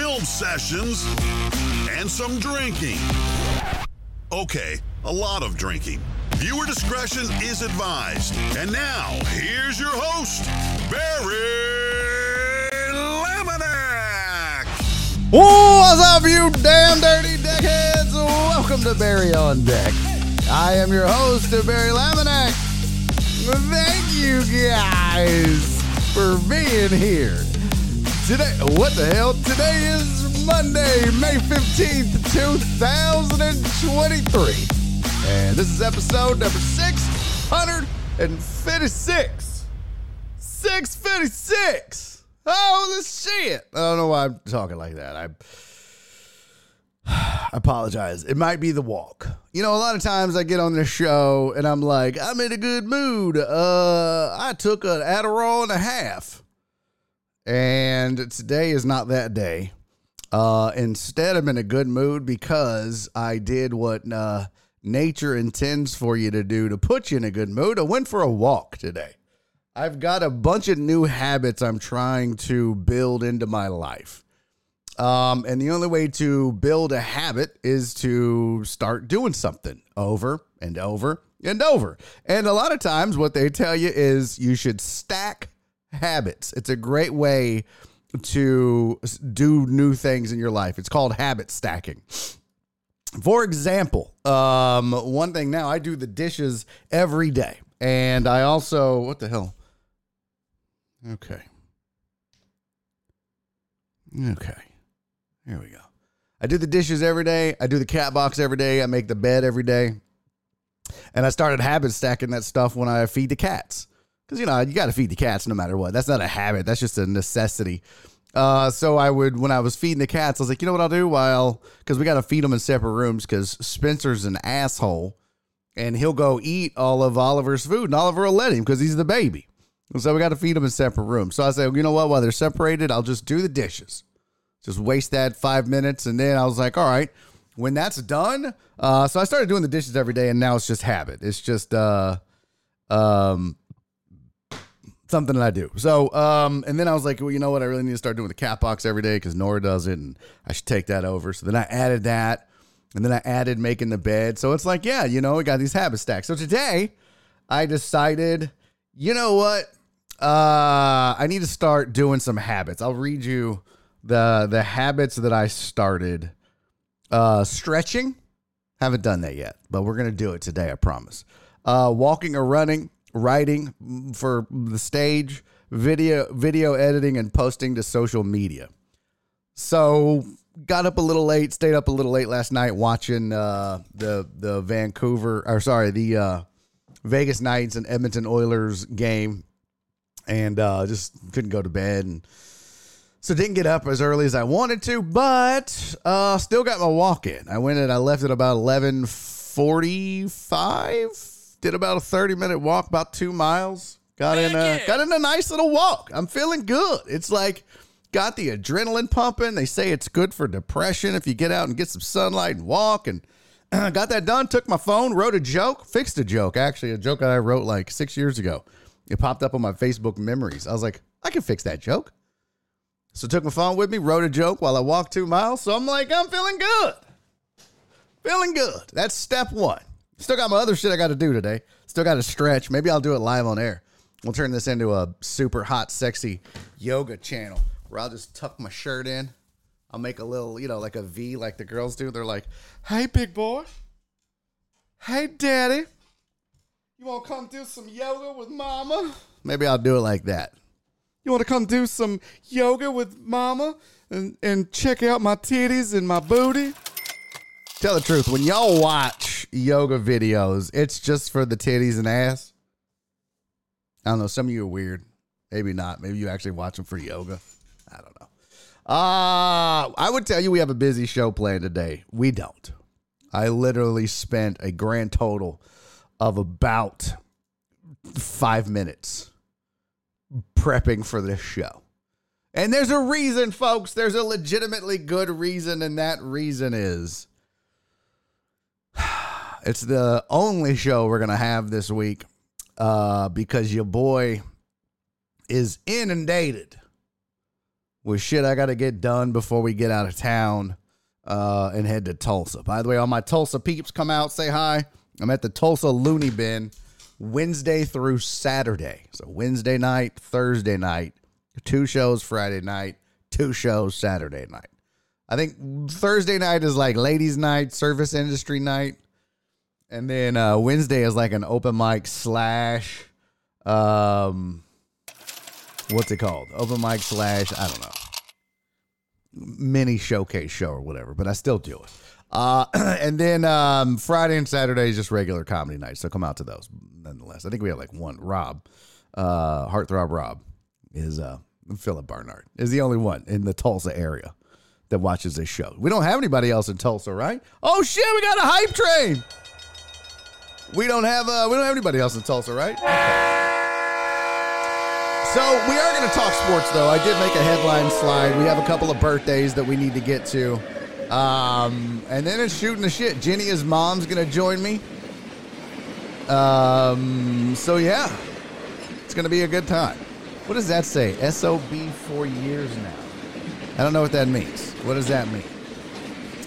film sessions, and some drinking. Okay, a lot of drinking. Viewer discretion is advised. And now, here's your host, Barry Laminack. What's up, you damn dirty deckheads? Welcome to Barry on Deck. I am your host, Barry Laminack. Thank you guys for being here. Today, what the hell? Today is Monday, May 15th, 2023. And this is episode number 656. 656. Oh, this shit. I don't know why I'm talking like that. I I apologize. It might be the walk. You know, a lot of times I get on this show and I'm like, I'm in a good mood. Uh, I took an Adderall and a half. And today is not that day. Uh, instead, I'm in a good mood because I did what uh, nature intends for you to do to put you in a good mood. I went for a walk today. I've got a bunch of new habits I'm trying to build into my life. Um, and the only way to build a habit is to start doing something over and over and over. And a lot of times, what they tell you is you should stack habits. It's a great way to do new things in your life. It's called habit stacking. For example, um, one thing now I do the dishes every day, and I also what the hell? Okay, okay, here we go. I do the dishes every day. I do the cat box every day. I make the bed every day, and I started habit stacking that stuff when I feed the cats because you know you got to feed the cats no matter what. That's not a habit. That's just a necessity. Uh, so I would when I was feeding the cats, I was like, you know what I'll do while because we got to feed them in separate rooms because Spencer's an asshole, and he'll go eat all of Oliver's food, and Oliver will let him because he's the baby. And so we got to feed them in separate rooms. So I said, you know what? While they're separated, I'll just do the dishes. Just waste that five minutes, and then I was like, all right. When that's done, uh, so I started doing the dishes every day, and now it's just habit. It's just uh, um, something that I do. So, um, and then I was like, well, you know what? I really need to start doing the cat box every day because Nora does it, and I should take that over. So then I added that, and then I added making the bed. So it's like, yeah, you know, we got these habit stacks. So today, I decided, you know what? Uh, I need to start doing some habits. I'll read you the the habits that I started. Uh, stretching. Haven't done that yet, but we're gonna do it today. I promise. Uh, walking or running, writing mm, for the stage, video, video editing, and posting to social media. So got up a little late, stayed up a little late last night watching uh, the the Vancouver or sorry the uh, Vegas Knights and Edmonton Oilers game, and uh, just couldn't go to bed and. So didn't get up as early as I wanted to, but uh, still got my walk in. I went and I left at about eleven forty five. Did about a thirty minute walk, about two miles. Got in a got in a nice little walk. I'm feeling good. It's like got the adrenaline pumping. They say it's good for depression if you get out and get some sunlight and walk. And got that done. Took my phone, wrote a joke, fixed a joke. Actually, a joke that I wrote like six years ago. It popped up on my Facebook memories. I was like, I can fix that joke. So took my phone with me, wrote a joke while I walked two miles. So I'm like, I'm feeling good. Feeling good. That's step one. Still got my other shit I got to do today. Still got to stretch. Maybe I'll do it live on air. We'll turn this into a super hot, sexy yoga channel where I'll just tuck my shirt in. I'll make a little, you know, like a V like the girls do. They're like, hey, big boy. Hey, daddy. You want to come do some yoga with mama? Maybe I'll do it like that. You want to come do some yoga with mama and, and check out my titties and my booty? Tell the truth, when y'all watch yoga videos, it's just for the titties and ass. I don't know. Some of you are weird. Maybe not. Maybe you actually watch them for yoga. I don't know. Uh, I would tell you we have a busy show planned today. We don't. I literally spent a grand total of about five minutes prepping for this show. And there's a reason, folks. There's a legitimately good reason, and that reason is it's the only show we're going to have this week uh, because your boy is inundated with shit I got to get done before we get out of town uh, and head to Tulsa. By the way, all my Tulsa peeps come out, say hi. I'm at the Tulsa Loony Bin Wednesday through Saturday. So Wednesday night, Thursday night, two shows Friday night, two shows Saturday night. I think Thursday night is like ladies' night, service industry night. And then uh, Wednesday is like an open mic slash um what's it called? Open mic slash, I don't know. Mini showcase show or whatever, but I still do it. Uh, and then um, Friday and Saturday is just regular comedy nights. So come out to those nonetheless. I think we have like one. Rob, uh, Heartthrob Rob, is uh, Philip Barnard is the only one in the Tulsa area that watches this show. We don't have anybody else in Tulsa, right? Oh shit, we got a hype train. We don't have uh, we don't have anybody else in Tulsa, right? So we are going to talk sports, though. I did make a headline slide. We have a couple of birthdays that we need to get to. Um, and then it's shooting the shit. Jenny Is Mom's gonna join me. Um, so yeah, it's gonna be a good time. What does that say? SOB for years now. I don't know what that means. What does that mean?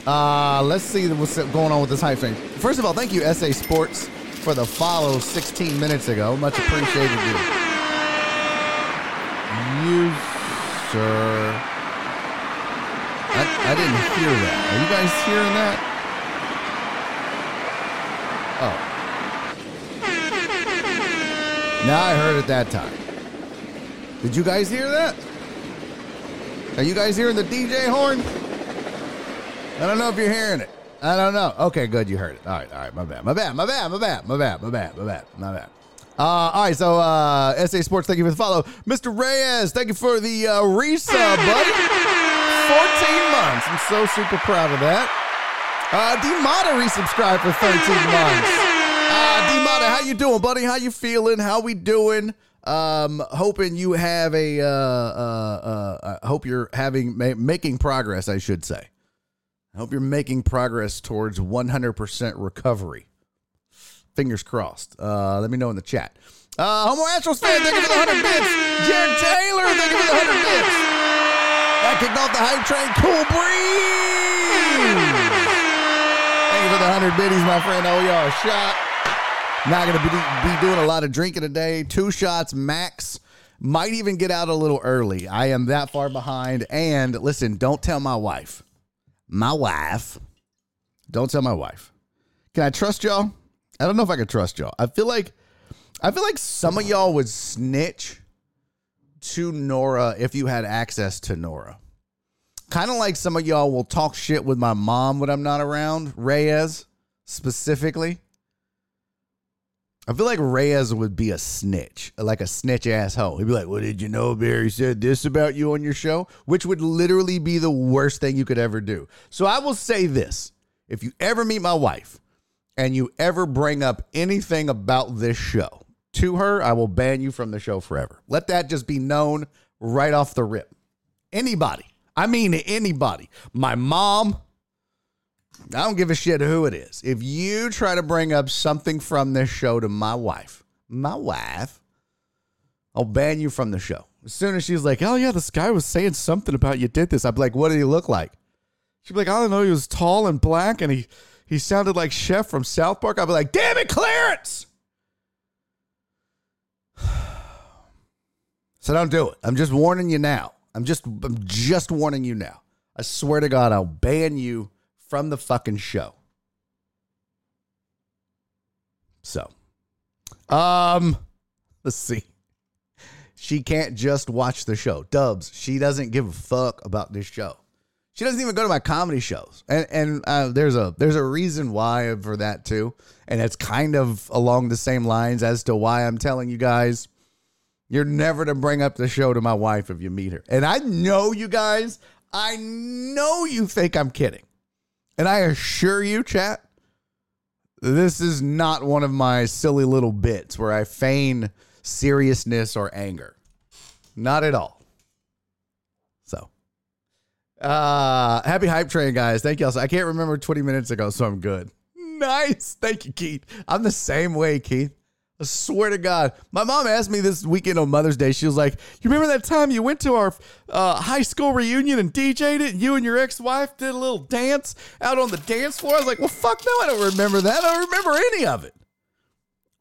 Uh, let's see what's going on with this hype thing. First of all, thank you, SA Sports, for the follow 16 minutes ago. Much appreciated, you. You, sir. I, I didn't hear that. Are you guys hearing that? Oh. Now I heard it that time. Did you guys hear that? Are you guys hearing the DJ horn? I don't know if you're hearing it. I don't know. Okay, good. You heard it. All right, all right. My bad. My bad. My bad. My bad. My bad. My bad. My bad. My bad. Uh, all right, so uh, SA Sports, thank you for the follow. Mr. Reyes, thank you for the uh, resub, buddy. 14 months. I'm so super proud of that. Uh, D-Mata resubscribed for 13 months. Uh, D-Mata, how you doing, buddy? How you feeling? How we doing? Um, hoping you have a, uh, uh, uh, I hope you're having, ma- making progress, I should say. I hope you're making progress towards 100% recovery. Fingers crossed. Uh, let me know in the chat. Uh, Homo Astros fan, thank you for the 100 bits. Jared Taylor, thank you for the 100 bits. That kicked off the hype train. Cool breeze. Thank you for the 100 biddies, my friend. Oh, y'all, shot. Not going to be, be doing a lot of drinking today. Two shots max. Might even get out a little early. I am that far behind. And listen, don't tell my wife. My wife. Don't tell my wife. Can I trust y'all? I don't know if I can trust y'all. I feel like I feel like some of y'all would snitch to Nora if you had access to Nora. Kind of like some of y'all will talk shit with my mom when I'm not around, Reyes specifically. I feel like Reyes would be a snitch, like a snitch asshole. He'd be like, Well, did you know Barry said this about you on your show? Which would literally be the worst thing you could ever do. So I will say this if you ever meet my wife and you ever bring up anything about this show, to her, I will ban you from the show forever. Let that just be known right off the rip. Anybody, I mean anybody, my mom, I don't give a shit who it is. If you try to bring up something from this show to my wife, my wife, I'll ban you from the show. As soon as she's like, oh yeah, this guy was saying something about you did this, I'd be like, what did he look like? She'd be like, I don't know, he was tall and black and he he sounded like Chef from South Park. I'd be like, damn it, Clarence! So don't do it. I'm just warning you now. I'm just I'm just warning you now. I swear to God, I'll ban you from the fucking show. So, um, let's see. She can't just watch the show. Dubs, she doesn't give a fuck about this show. She doesn't even go to my comedy shows, and and uh, there's a there's a reason why for that too, and it's kind of along the same lines as to why I'm telling you guys you're never to bring up the show to my wife if you meet her. And I know you guys, I know you think I'm kidding. And I assure you, chat, this is not one of my silly little bits where I feign seriousness or anger. Not at all. So, uh, happy hype train, guys. Thank you. Also. I can't remember 20 minutes ago, so I'm good. Nice. Thank you, Keith. I'm the same way, Keith. I swear to God. My mom asked me this weekend on Mother's Day. She was like, You remember that time you went to our uh, high school reunion and DJ'd it? And you and your ex wife did a little dance out on the dance floor? I was like, Well, fuck no, I don't remember that. I don't remember any of it.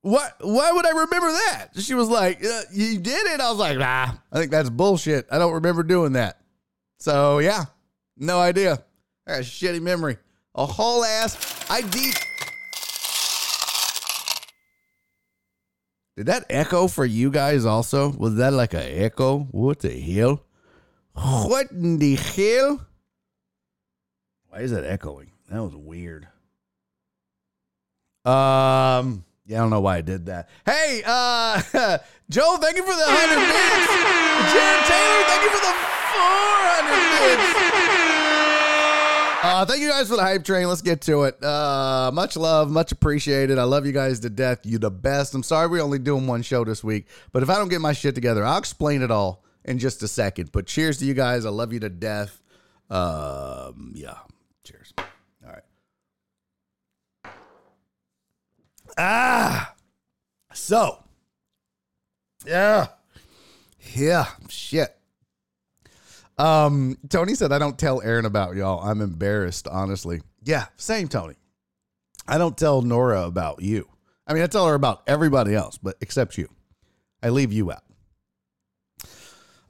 What? Why would I remember that? She was like, uh, You did it? I was like, Nah, I think that's bullshit. I don't remember doing that. So, yeah, no idea. I got a shitty memory. A whole ass. I deep. Did that echo for you guys also? Was that like a echo? What the hell? What in the hell? Why is that echoing? That was weird. Um, yeah, I don't know why I did that. Hey, uh, Joe, thank you for the 100 bits. Jared Taylor, thank you for the 400 bits. Uh, thank you guys for the hype train. Let's get to it. Uh, much love, much appreciated. I love you guys to death. You the best. I'm sorry we're only doing one show this week, but if I don't get my shit together, I'll explain it all in just a second. But cheers to you guys. I love you to death. Um, yeah. Cheers. All right. Ah. So. Yeah. Yeah. Shit. Um, Tony said, I don't tell Aaron about y'all. I'm embarrassed, honestly. Yeah, same, Tony. I don't tell Nora about you. I mean, I tell her about everybody else, but except you. I leave you out.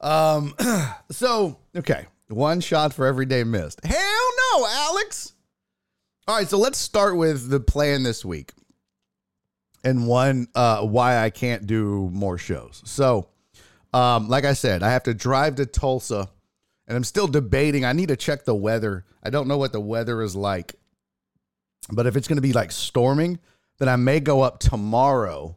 Um, so, okay. One shot for every day missed. Hell no, Alex. All right, so let's start with the plan this week. And one, uh, why I can't do more shows. So, um, like I said, I have to drive to Tulsa and I'm still debating. I need to check the weather. I don't know what the weather is like. But if it's going to be like storming, then I may go up tomorrow.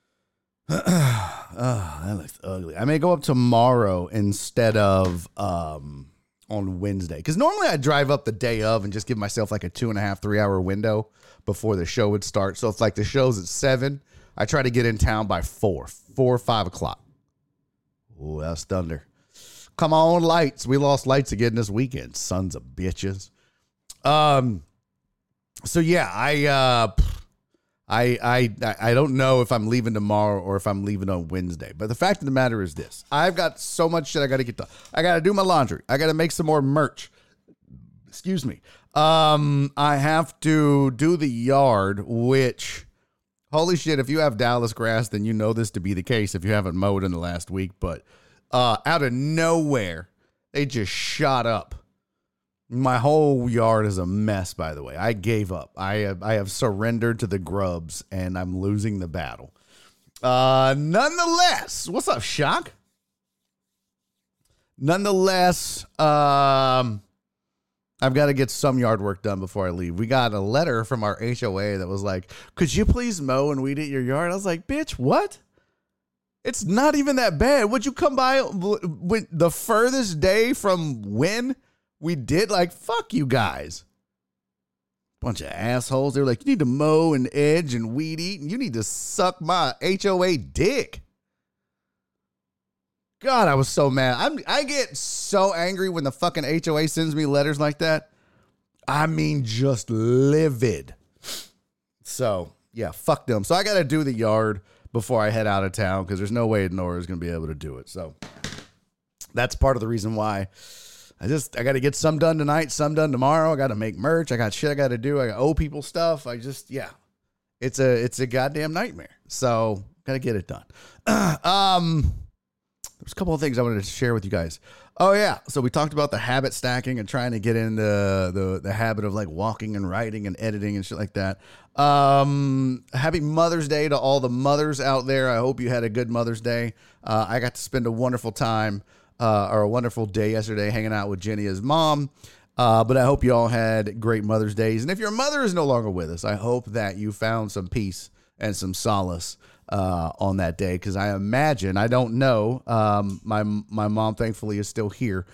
oh, that looks ugly. I may go up tomorrow instead of um, on Wednesday. Because normally I drive up the day of and just give myself like a two and a half, three hour window before the show would start. So if like the show's at seven, I try to get in town by four, four or five o'clock. Oh, that's thunder. Come on, lights. We lost lights again this weekend. Sons of bitches. Um. So yeah, I uh, I I I don't know if I'm leaving tomorrow or if I'm leaving on Wednesday. But the fact of the matter is this: I've got so much shit I got to get done. I got to do my laundry. I got to make some more merch. Excuse me. Um, I have to do the yard, which. Holy shit, if you have Dallas grass, then you know this to be the case if you haven't mowed in the last week. But uh, out of nowhere, they just shot up. My whole yard is a mess, by the way. I gave up. I have, I have surrendered to the grubs and I'm losing the battle. Uh, nonetheless, what's up, Shock? Nonetheless, um, I've got to get some yard work done before I leave. We got a letter from our HOA that was like, "Could you please mow and weed at your yard?" I was like, "Bitch, what?" It's not even that bad. Would you come by when the furthest day from when we did? Like, fuck you guys. Bunch of assholes. They're like, you need to mow and edge and weed eat, and you need to suck my HOA dick. God, I was so mad. I'm, I get so angry when the fucking HOA sends me letters like that. I mean, just livid. So, yeah, fuck them. So I got to do the yard before I head out of town because there's no way Nora is going to be able to do it. So that's part of the reason why I just I got to get some done tonight, some done tomorrow. I got to make merch. I got shit I got to do. I owe people stuff. I just yeah, it's a it's a goddamn nightmare. So got to get it done. um, there's a couple of things I wanted to share with you guys. Oh yeah, so we talked about the habit stacking and trying to get into the the habit of like walking and writing and editing and shit like that. Um, happy Mother's Day to all the mothers out there. I hope you had a good Mother's Day. Uh, I got to spend a wonderful time uh, or a wonderful day yesterday hanging out with Jenny Is Mom. Uh, but I hope you all had great Mother's Days. And if your mother is no longer with us, I hope that you found some peace and some solace uh, on that day because I imagine I don't know. Um, my my mom thankfully is still here.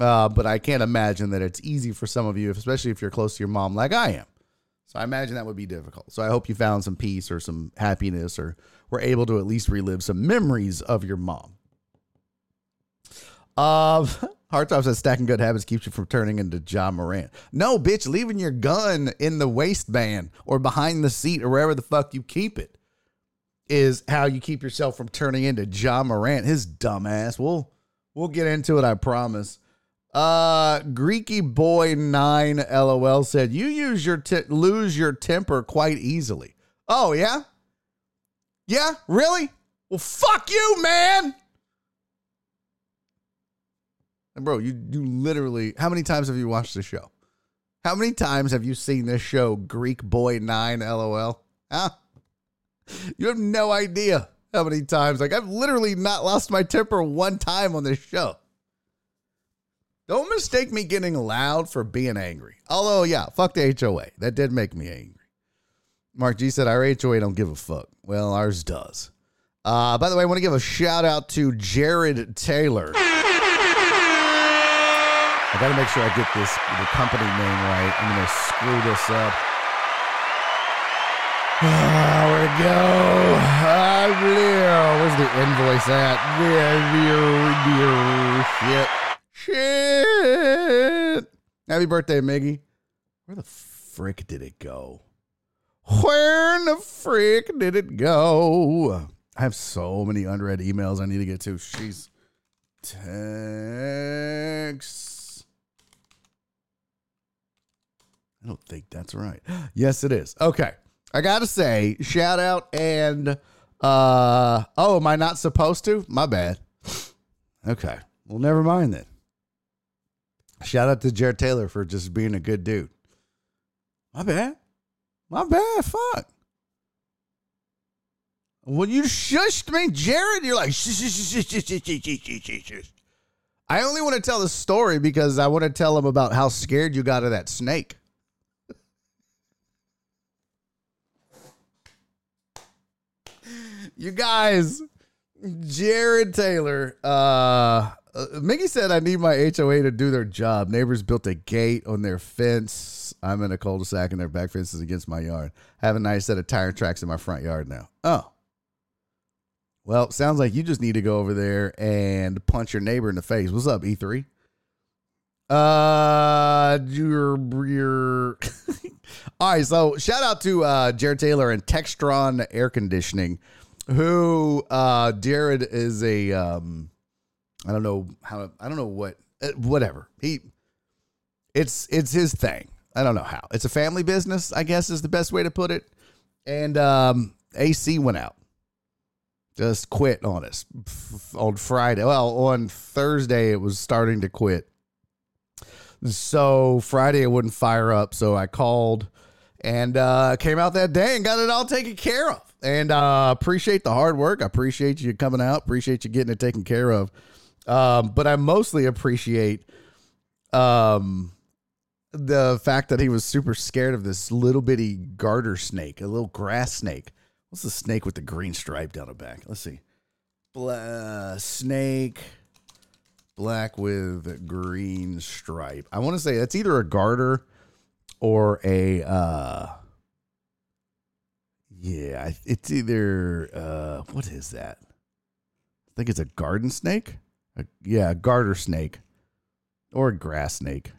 Uh, but I can't imagine that it's easy for some of you, especially if you're close to your mom like I am. So I imagine that would be difficult. So I hope you found some peace or some happiness or were able to at least relive some memories of your mom. Um, Hardtop says stacking good habits keeps you from turning into Ja Morant. No, bitch, leaving your gun in the waistband or behind the seat or wherever the fuck you keep it is how you keep yourself from turning into Ja Morant. His dumbass. We'll we'll get into it, I promise. Uh, Greeky boy nine lol said you use your t- lose your temper quite easily. Oh yeah, yeah, really? Well, fuck you, man. And bro, you you literally how many times have you watched the show? How many times have you seen this show, Greek Boy 9 LOL? Huh? You have no idea how many times. Like I've literally not lost my temper one time on this show. Don't mistake me getting loud for being angry. Although, yeah, fuck the HOA. That did make me angry. Mark G said our HOA don't give a fuck. Well, ours does. Uh, by the way, I want to give a shout out to Jared Taylor. I got to make sure I get this the company name right. I'm going to screw this up. Go? There. Where's the invoice at? Shit. Shit. Happy birthday, Miggy. Where the frick did it go? Where in the frick did it go? I have so many unread emails I need to get to. She's text. I don't think that's right. Yes, it is. Okay. I gotta say, shout out and uh oh, am I not supposed to? My bad. Okay. Well, never mind then. Shout out to Jared Taylor for just being a good dude. My bad. My bad. Fuck. When you shushed me, Jared, you're like, shush, shush, shush, I only want to tell the story because I want to tell him about how scared you got of that snake. You guys, Jared Taylor, uh, uh, Mickey said I need my HOA to do their job. Neighbors built a gate on their fence. I'm in a cul-de-sac and their back fence is against my yard. I have a nice set of tire tracks in my front yard now. Oh. Well, sounds like you just need to go over there and punch your neighbor in the face. What's up, E3? Uh, your, your all right. So shout out to uh, Jared Taylor and Textron Air Conditioning, who uh, Jared is a um, I don't know how I don't know what uh, whatever he it's it's his thing. I don't know how. It's a family business, I guess is the best way to put it. And um, AC went out. Just quit on us on Friday. Well, on Thursday it was starting to quit. So Friday it wouldn't fire up. So I called and uh, came out that day and got it all taken care of. And uh, appreciate the hard work. I appreciate you coming out. Appreciate you getting it taken care of. Um, but I mostly appreciate um, the fact that he was super scared of this little bitty garter snake, a little grass snake. What's the snake with the green stripe down the back? Let's see. Bla- snake black with green stripe. I want to say that's either a garter or a uh yeah, it's either uh what is that? I think it's a garden snake. A, yeah, a garter snake or a grass snake.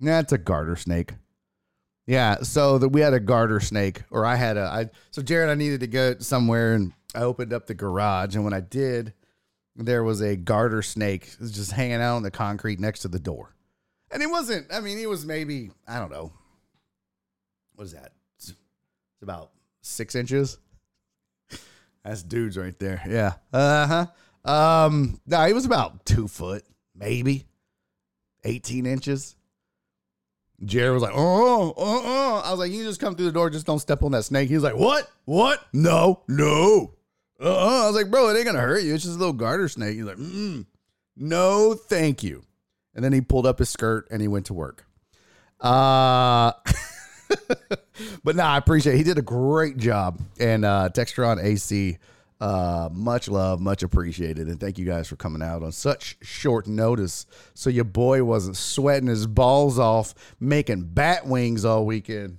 Nah, it's a garter snake. Yeah, so that we had a garter snake, or I had a. I so Jared, I needed to go somewhere, and I opened up the garage, and when I did, there was a garter snake just hanging out on the concrete next to the door, and it wasn't. I mean, it was maybe I don't know. What is that? It's about six inches. That's dudes right there. Yeah. Uh huh. Um, no, he was about two foot, maybe 18 inches. Jared was like, oh, oh, oh. I was like, you just come through the door, just don't step on that snake. He was like, what? What? No, no. Uh-uh. I was like, bro, it ain't gonna hurt you. It's just a little garter snake. He's like, mm, no, thank you. And then he pulled up his skirt and he went to work. Uh but nah, I appreciate it. He did a great job. And uh Textron AC Uh, much love, much appreciated, and thank you guys for coming out on such short notice. So your boy wasn't sweating his balls off making bat wings all weekend.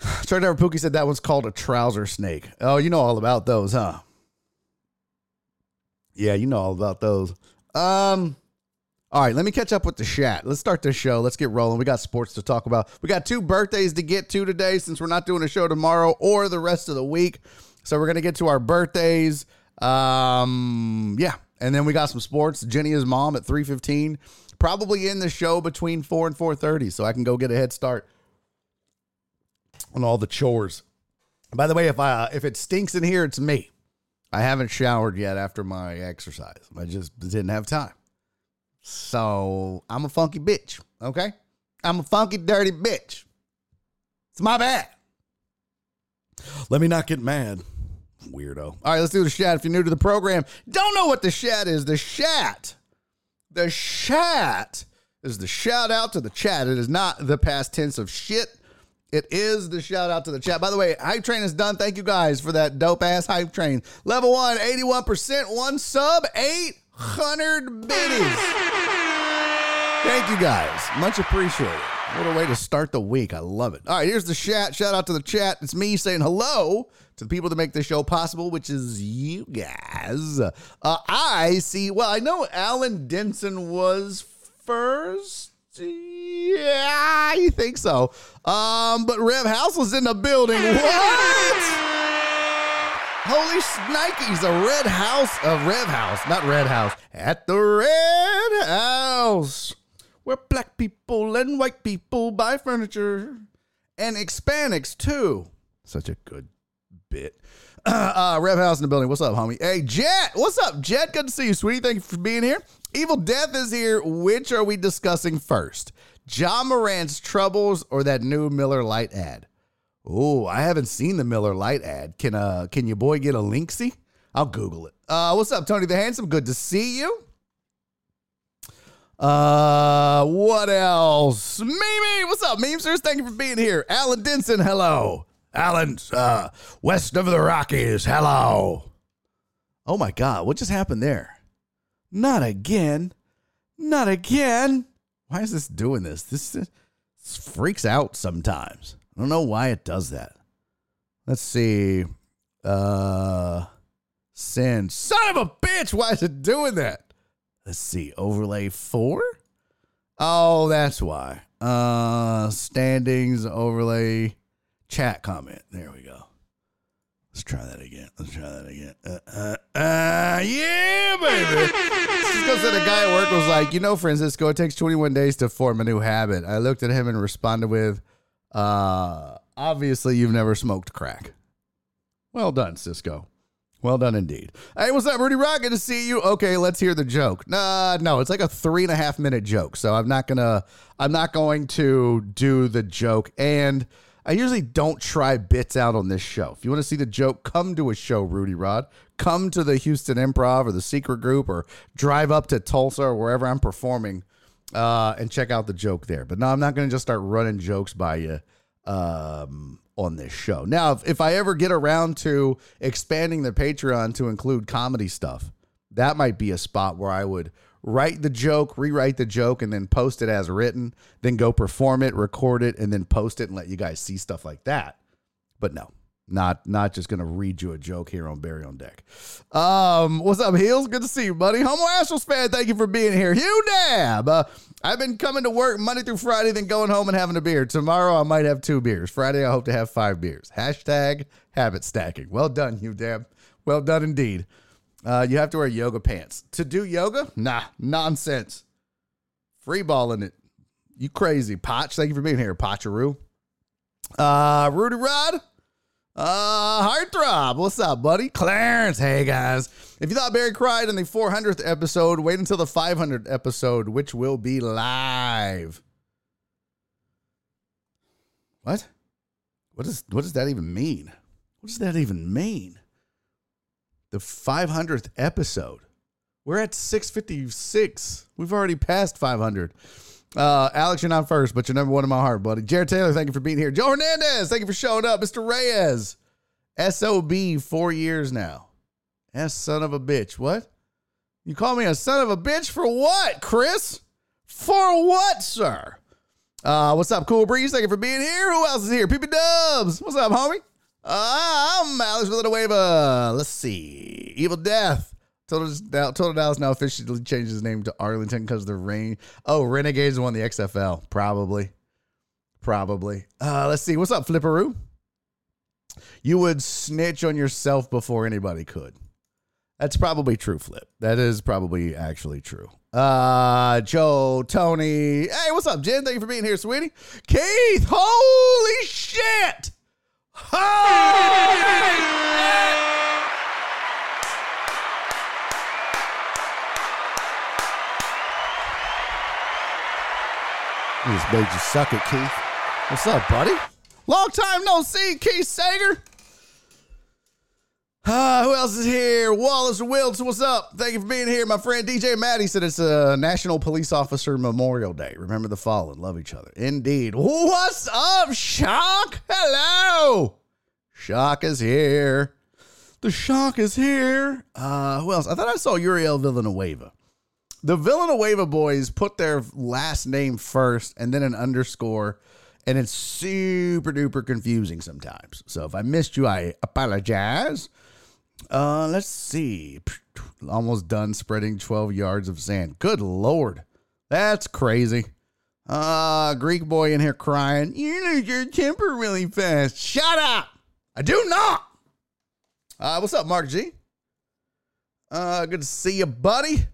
Truck Pookie said that one's called a trouser snake. Oh, you know all about those, huh? Yeah, you know all about those. Um, all right, let me catch up with the chat. Let's start this show. Let's get rolling. We got sports to talk about. We got two birthdays to get to today since we're not doing a show tomorrow or the rest of the week. So we're gonna get to our birthdays. Um, yeah, and then we got some sports. Jenny is mom at three fifteen. Probably in the show between four and four thirty, so I can go get a head start on all the chores. By the way, if I if it stinks in here, it's me. I haven't showered yet after my exercise. I just didn't have time. So I'm a funky bitch. Okay, I'm a funky dirty bitch. It's my bad. Let me not get mad. Weirdo. All right, let's do the chat. If you're new to the program, don't know what the chat is. The chat. The chat is the shout out to the chat. It is not the past tense of shit. It is the shout out to the chat. By the way, hype train is done. Thank you guys for that dope ass hype train. Level one, 81%, one sub, 800 biddies. Thank you guys. Much appreciated. What a way to start the week. I love it. All right, here's the chat. Shout out to the chat. It's me saying hello to the people that make this show possible, which is you guys. Uh, I see, well, I know Alan Denson was first. Yeah, I think so. Um, but Rev House was in the building. What? Holy shnikes, a red house, a Rev House, not Red House, at the Red House, where black people and white people buy furniture and Hispanics too. Such a good bit. Uh, uh, Rev House in the building. What's up, homie? Hey, Jet. What's up, Jet? Good to see you, sweetie. Thank you for being here. Evil Death is here. Which are we discussing first? Ja Morant's troubles or that new Miller Lite ad? Oh, I haven't seen the Miller Lite ad. Can uh can your boy get a linksy? I'll Google it. Uh, what's up, Tony the Handsome? Good to see you. Uh, what else? Mimi, what's up, memesters? Thank you for being here. Alan Denson, hello. Alan, uh, west of the Rockies, hello. Oh my God, what just happened there? Not again. Not again. Why is this doing this? This, this freaks out sometimes. I don't know why it does that. Let's see. Uh, sin. Son of a bitch. Why is it doing that? Let's see. Overlay four. Oh, that's why. Uh, standings overlay chat comment. There we go. Let's try that again. Let's try that again. Uh, uh, uh, yeah, baby. Cisco said a guy at work was like, you know, Francisco, it takes 21 days to form a new habit. I looked at him and responded with, uh, obviously you've never smoked crack. Well done, Cisco. Well done indeed. Hey, what's up, Rudy Rod? Good to see you. Okay, let's hear the joke. Nah, no, it's like a three and a half minute joke. So I'm not gonna I'm not going to do the joke. And I usually don't try bits out on this show. If you want to see the joke, come to a show, Rudy Rod. Come to the Houston Improv or the Secret Group or drive up to Tulsa or wherever I'm performing uh, and check out the joke there. But no, I'm not going to just start running jokes by you um, on this show. Now, if, if I ever get around to expanding the Patreon to include comedy stuff, that might be a spot where I would write the joke, rewrite the joke, and then post it as written, then go perform it, record it, and then post it and let you guys see stuff like that. But no, not not just gonna read you a joke here on Barry on Deck. Um, what's up, Heels? Good to see you, buddy. Homo Astros fan, thank you for being here. Hugh Dab. Uh, I've been coming to work Monday through Friday, then going home and having a beer. Tomorrow I might have two beers. Friday I hope to have five beers. Hashtag habit stacking. Well done, Hugh Dab. Well done indeed. Uh, you have to wear yoga pants to do yoga. Nah, nonsense. Free balling it. You crazy, Potch. Thank you for being here, Potcharoo. Uh, Rudy Rod. Uh, Heartthrob, what's up, buddy? Clarence, hey guys. If you thought Barry cried in the 400th episode, wait until the 500th episode, which will be live. What? What does what does that even mean? What does that even mean? The 500th episode. We're at 656. We've already passed 500. Uh, Alex, you're not first, but you're number one in my heart, buddy. Jared Taylor, thank you for being here. Joe Hernandez, thank you for showing up. Mr. Reyes, SOB, four years now. S son of a bitch. What? You call me a son of a bitch for what, Chris? For what, sir? Uh, what's up, Cool Breeze? Thank you for being here. Who else is here? Peepy Dubs. What's up, homie? Uh, I'm Alex Villanueva. Let's see. Evil Death. Total, Total Dallas now officially changed his name to Arlington because of the rain. Oh, Renegades won the XFL. Probably. Probably. Uh, let's see. What's up, Flipperoo? You would snitch on yourself before anybody could. That's probably true, Flip. That is probably actually true. Uh, Joe, Tony. Hey, what's up, Jen? Thank you for being here, sweetie. Keith, holy shit! Holy You just made you suck it, Keith. What's up, buddy? Long time no see, Keith Sager. Uh, who else is here? Wallace Wilts, what's up? Thank you for being here. My friend DJ Maddie said it's a National Police Officer Memorial Day. Remember the fallen, love each other. Indeed. What's up, Shock? Hello. Shock is here. The Shock is here. Uh, who else? I thought I saw Uriel Villanueva. The Villanueva boys put their last name first and then an underscore, and it's super duper confusing sometimes. So if I missed you, I apologize. Uh, let's see. Almost done spreading 12 yards of sand. Good lord. That's crazy. Uh, Greek boy in here crying. You lose your temper really fast. Shut up. I do not. Uh, what's up, Mark G? Uh, good to see you, buddy.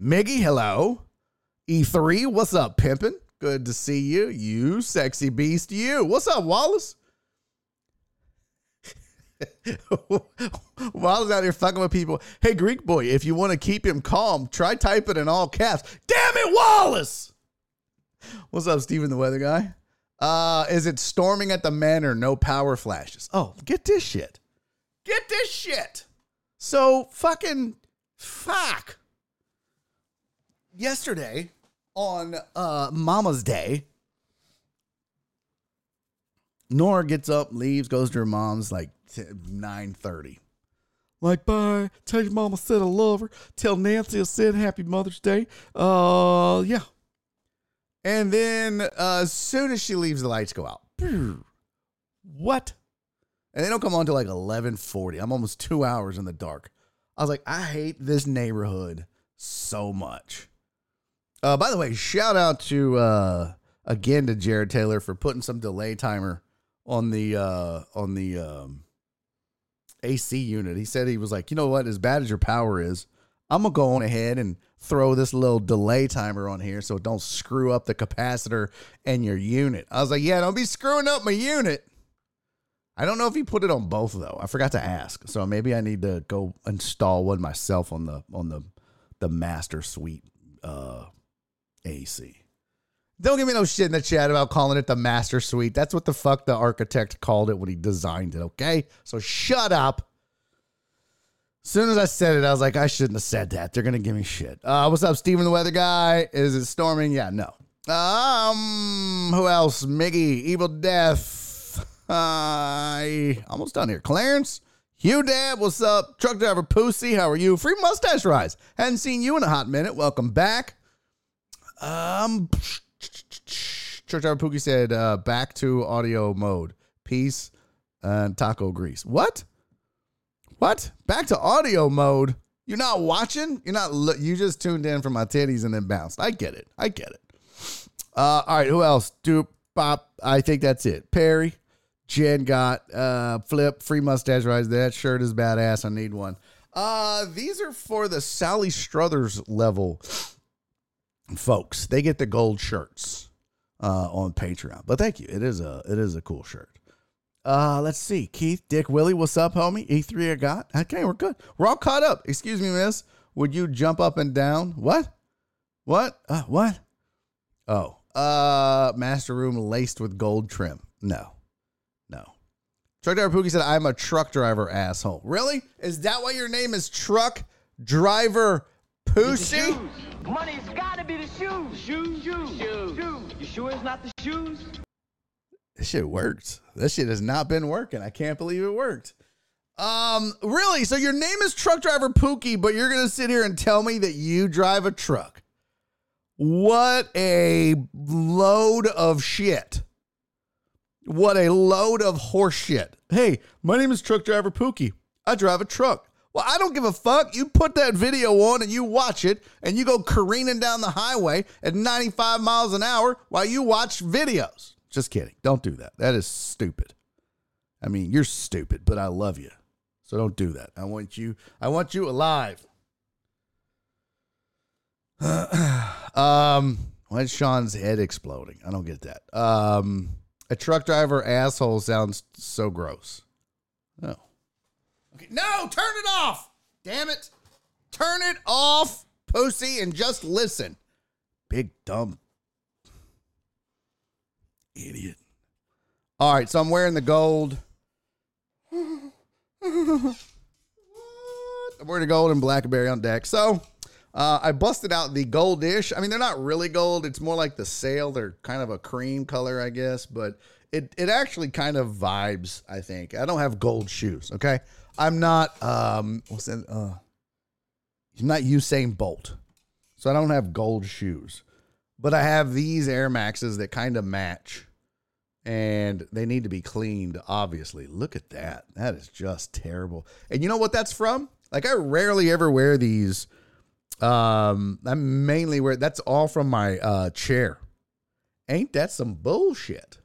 Miggy, hello. E3, what's up, pimpin'? Good to see you. You sexy beast, you. What's up, Wallace? Wallace out here fucking with people. Hey, Greek boy, if you want to keep him calm, try typing in all caps. Damn it, Wallace! What's up, Steven the weather guy? Uh, is it storming at the manor? No power flashes. Oh, get this shit. Get this shit. So fucking fuck. Yesterday on uh Mama's Day, Nora gets up, leaves, goes to her mom's like nine thirty. Like, bye. Tell your mama said I love her. Tell Nancy I said Happy Mother's Day. Uh, yeah. And then uh, as soon as she leaves, the lights go out. What? And they don't come on until like eleven forty. I'm almost two hours in the dark. I was like, I hate this neighborhood so much. Uh, by the way, shout out to uh, again to Jared Taylor for putting some delay timer on the uh, on the um, AC unit. He said he was like, you know what? As bad as your power is, I'm gonna go on ahead and throw this little delay timer on here so it don't screw up the capacitor and your unit. I was like, yeah, don't be screwing up my unit. I don't know if he put it on both though. I forgot to ask, so maybe I need to go install one myself on the on the the master suite uh, AC. Don't give me no shit in the chat about calling it the master suite. That's what the fuck the architect called it when he designed it, okay? So shut up. As soon as I said it, I was like, I shouldn't have said that. They're gonna give me shit. Uh, what's up, Steven the Weather Guy? Is it storming? Yeah, no. Um, who else? Miggy, Evil Death. I almost done here. Clarence, Hugh Dab, what's up? Truck driver Pussy, how are you? Free mustache rise. Hadn't seen you in a hot minute. Welcome back. Um, Truck Driver Pookie said, uh, back to audio mode. Peace and taco grease. What? What? Back to audio mode? You're not watching? You're not, you just tuned in for my titties and then bounced. I get it. I get it. Uh, all right, who else? Dupe, Pop. I think that's it. Perry, Jen got, uh, Flip, free mustache rise. That shirt is badass. I need one. Uh, these are for the Sally Struthers level folks. They get the gold shirts uh, on Patreon. But thank you. It is a it is a cool shirt. Uh, let's see. Keith, Dick, Willie, what's up, homie? E3 I got. Okay, we're good. We're all caught up. Excuse me, miss. Would you jump up and down? What? What? Uh, what? Oh, uh, master room laced with gold trim. No, no. Truck driver Pookie said, "I'm a truck driver, asshole." Really? Is that why your name is Truck Driver Pussy? Money's gotta be the shoes. Shoes, shoes, shoes. shoes. You sure it's not the shoes? This shit worked. This shit has not been working. I can't believe it worked. Um, really? So your name is truck driver Pookie, but you're gonna sit here and tell me that you drive a truck? What a load of shit. What a load of horse shit. Hey, my name is truck driver Pookie. I drive a truck. Well, I don't give a fuck. You put that video on and you watch it and you go careening down the highway at 95 miles an hour while you watch videos. Just kidding. Don't do that. That is stupid. I mean, you're stupid, but I love you. So don't do that. I want you I want you alive. um, why is Sean's head exploding? I don't get that. Um, a truck driver asshole sounds so gross. Oh. No, turn it off. Damn it. Turn it off, pussy, and just listen. Big dumb idiot. All right, so I'm wearing the gold. I'm wearing the gold and blackberry on deck. So uh, I busted out the goldish. I mean, they're not really gold. It's more like the sail. They're kind of a cream color, I guess, but it it actually kind of vibes. I think I don't have gold shoes. Okay, I'm not. Um, what's that? Uh, I'm not Usain Bolt, so I don't have gold shoes, but I have these Air Maxes that kind of match, and they need to be cleaned. Obviously, look at that. That is just terrible. And you know what that's from? Like I rarely ever wear these. Um, I mainly wear that's all from my uh chair. Ain't that some bullshit?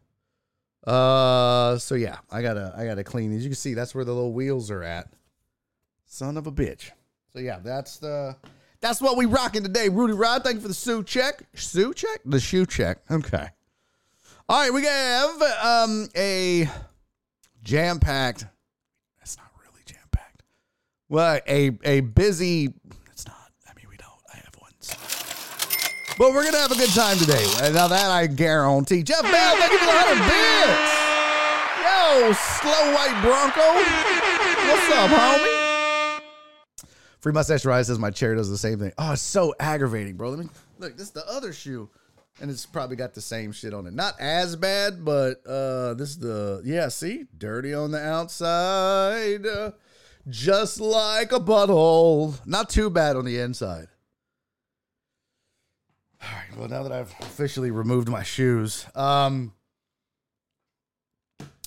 Uh, so yeah, I gotta I gotta clean these. You can see that's where the little wheels are at. Son of a bitch. So yeah, that's the that's what we rocking today. Rudy Rod, thank you for the shoe check. Shoe check? The shoe check. Okay. All right, we have um a jam packed. That's not really jam packed. Well, a a busy. It's not. I mean, we don't. I have one. But we're gonna have a good time today. Now that I guarantee. Jeff Bell, thank you for the hundred bits. Yo, slow white Bronco. What's up, homie? Free mustache rise says my chair does the same thing. Oh, it's so aggravating, bro. Let me look. This is the other shoe, and it's probably got the same shit on it. Not as bad, but uh, this is the yeah. See, dirty on the outside, just like a butthole. Not too bad on the inside. All right. Well, now that I've officially removed my shoes, um,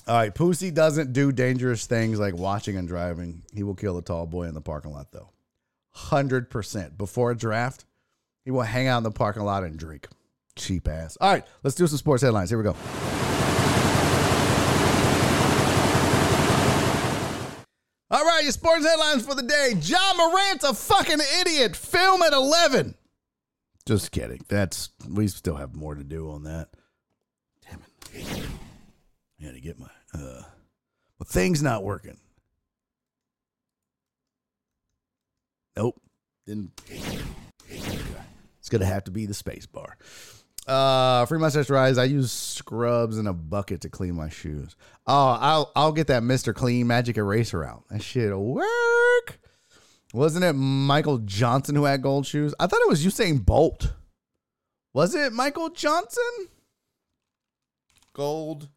all right. Pussy doesn't do dangerous things like watching and driving. He will kill a tall boy in the parking lot, though. Hundred percent. Before a draft, he will hang out in the parking lot and drink. Cheap ass. All right. Let's do some sports headlines. Here we go. All right, your sports headlines for the day. Ja Morant's a fucking idiot. Film at 11. Just kidding. That's we still have more to do on that. Damn it. I had to get my uh my thing's not working. Nope. Didn't It's gonna have to be the space bar. Uh free mustache rise. I use scrubs and a bucket to clean my shoes. Oh, I'll I'll get that Mr. Clean magic eraser out. That shit'll work. Wasn't it Michael Johnson who had gold shoes? I thought it was Usain Bolt. Was it Michael Johnson? Gold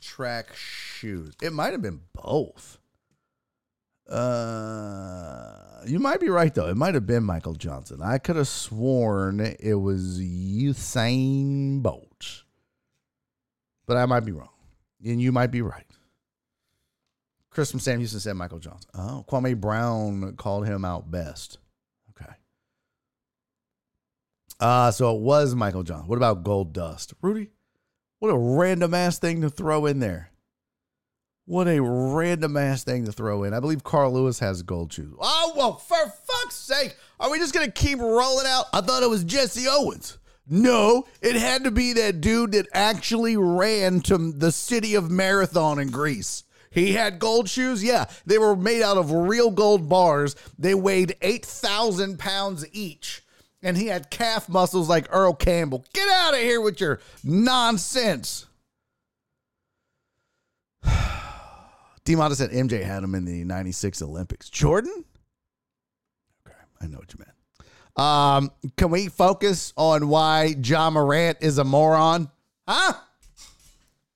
track shoes. It might have been both. Uh, you might be right though. It might have been Michael Johnson. I could have sworn it was Usain Bolt, but I might be wrong, and you might be right. Chris from Sam Houston said Michael Johnson. Oh, Kwame Brown called him out best. Okay. Uh, so it was Michael Johnson. What about Gold Dust? Rudy, what a random ass thing to throw in there. What a random ass thing to throw in. I believe Carl Lewis has gold shoes. Oh, well, for fuck's sake. Are we just going to keep rolling out? I thought it was Jesse Owens. No, it had to be that dude that actually ran to the city of Marathon in Greece. He had gold shoes. Yeah, they were made out of real gold bars. They weighed 8,000 pounds each. And he had calf muscles like Earl Campbell. Get out of here with your nonsense. D-Mata said MJ had him in the 96 Olympics. Jordan? Okay, I know what you meant. Um, can we focus on why Ja Morant is a moron? Huh?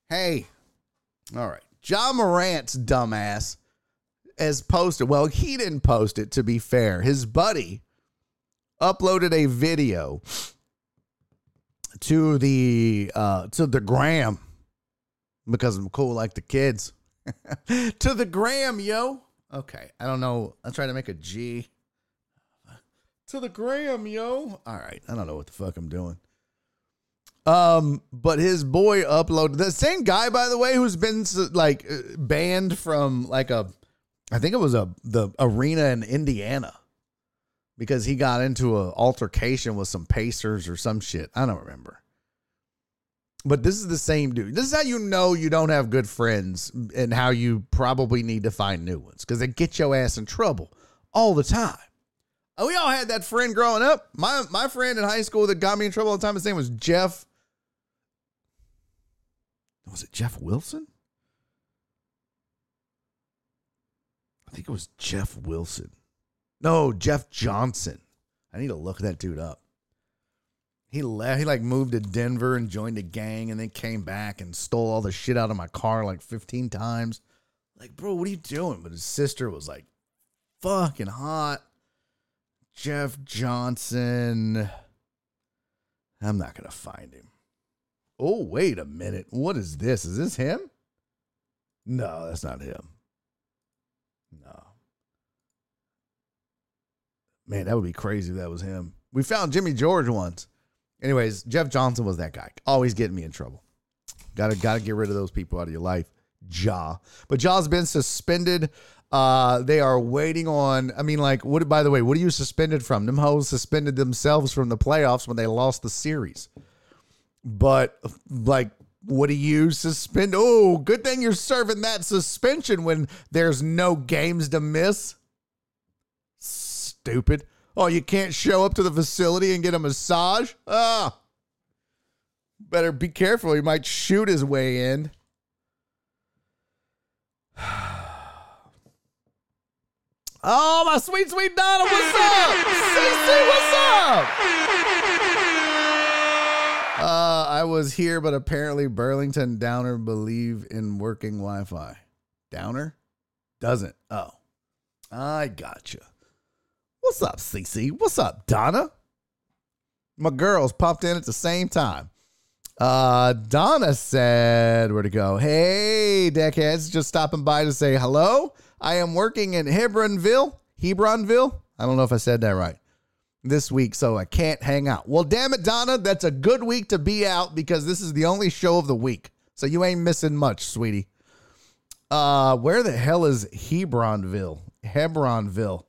Hey. All right. Ja Morant's dumbass has posted. Well, he didn't post it, to be fair. His buddy uploaded a video to the uh to the gram because I'm cool like the kids. to the gram, yo. Okay. I don't know. I'm trying to make a G. To the gram, yo. All right. I don't know what the fuck I'm doing. Um, but his boy uploaded the same guy, by the way, who's been like uh, banned from like a, I think it was a the arena in Indiana because he got into an altercation with some Pacers or some shit. I don't remember. But this is the same dude. This is how you know you don't have good friends and how you probably need to find new ones because they get your ass in trouble all the time. Oh, we all had that friend growing up. My my friend in high school that got me in trouble all the time. His name was Jeff was it Jeff Wilson? I think it was Jeff Wilson. No, Jeff Johnson. I need to look that dude up. He left. He like moved to Denver and joined a gang, and then came back and stole all the shit out of my car like 15 times. Like, bro, what are you doing? But his sister was like, fucking hot. Jeff Johnson. I'm not gonna find him. Oh, wait a minute. What is this? Is this him? No, that's not him. No. Man, that would be crazy if that was him. We found Jimmy George once. Anyways, Jeff Johnson was that guy. Always getting me in trouble. Gotta gotta get rid of those people out of your life. Ja. But Ja's been suspended. Uh, they are waiting on. I mean, like, what? By the way, what are you suspended from? Them hoes suspended themselves from the playoffs when they lost the series. But like, what do you suspend? Oh, good thing you're serving that suspension when there's no games to miss. Stupid. Oh, you can't show up to the facility and get a massage? Ah. Better be careful. He might shoot his way in. Oh, my sweet, sweet Donna, what's up? Cece, what's up? Uh, I was here, but apparently Burlington Downer believe in working Wi-Fi. Downer doesn't. Oh, I gotcha. What's up, CC? What's up, Donna? My girls popped in at the same time. Uh, Donna said, where to go? Hey, deckheads, just stopping by to say hello. I am working in Hebbronville. Hebbronville? I don't know if I said that right this week, so I can't hang out. Well, damn it, Donna, that's a good week to be out because this is the only show of the week. So you ain't missing much, sweetie. Uh, where the hell is Hebbronville? Hebbronville.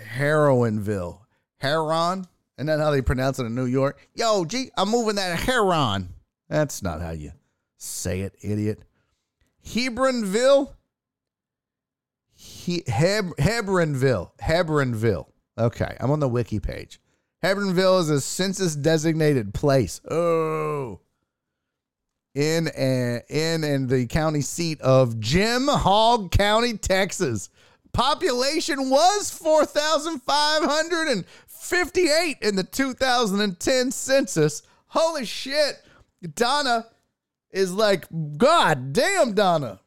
Heroinville. Heron? And that how they pronounce it in New York? Yo, G, I'm moving that Heron. That's not how you say it, idiot. Hebbronville? He, Heb, Hebbronville. Hebbronville. Okay, I'm on the wiki page. Hebbronville is a census designated place. Oh. In a, in in the county seat of Jim Hogg County, Texas. Population was 4,558 in the 2010 census. Holy shit. Donna is like, God damn, Donna.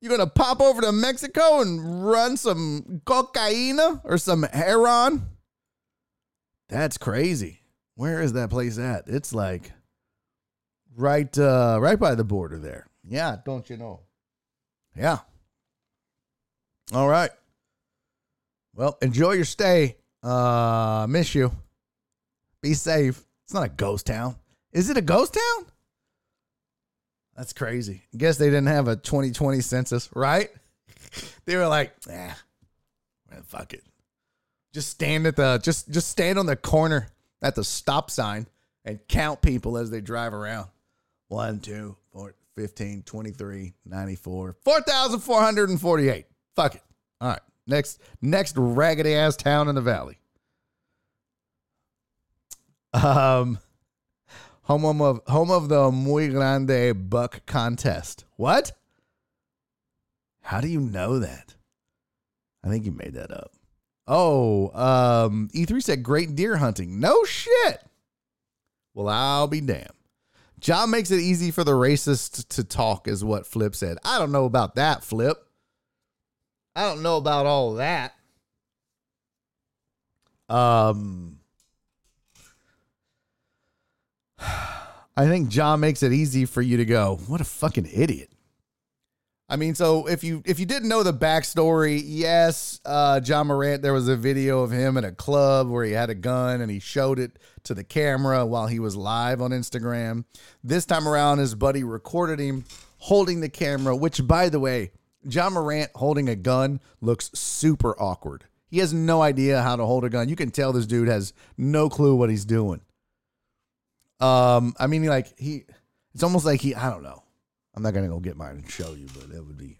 You're gonna pop over to Mexico and run some cocaine or some heroin? That's crazy. Where is that place at? It's like right uh right by the border there. Yeah, don't you know? Yeah. All right. Well, enjoy your stay. Uh miss you. Be safe. It's not a ghost town. Is it a ghost town? That's crazy. Guess they didn't have a 2020 census, right? they were like, ah, man, fuck it. Just stand at the just just stand on the corner at the stop sign and count people as they drive around. 1, 2, 4, 15, 23, 94, 4,448. Fuck it. All right. Next next raggedy ass town in the valley. Um home of home of the Muy Grande Buck Contest. What? How do you know that? I think you made that up. Oh, um, E3 said great deer hunting. No shit. Well, I'll be damned. John makes it easy for the racist to talk, is what Flip said. I don't know about that, Flip. I don't know about all that. Um, I think John makes it easy for you to go, what a fucking idiot. I mean, so if you if you didn't know the backstory, yes, uh, Ja Morant, there was a video of him at a club where he had a gun and he showed it to the camera while he was live on Instagram. This time around, his buddy recorded him holding the camera, which, by the way, Ja Morant holding a gun looks super awkward. He has no idea how to hold a gun. You can tell this dude has no clue what he's doing. Um, I mean, like he, it's almost like he, I don't know. I'm not gonna go get mine and show you, but it would be,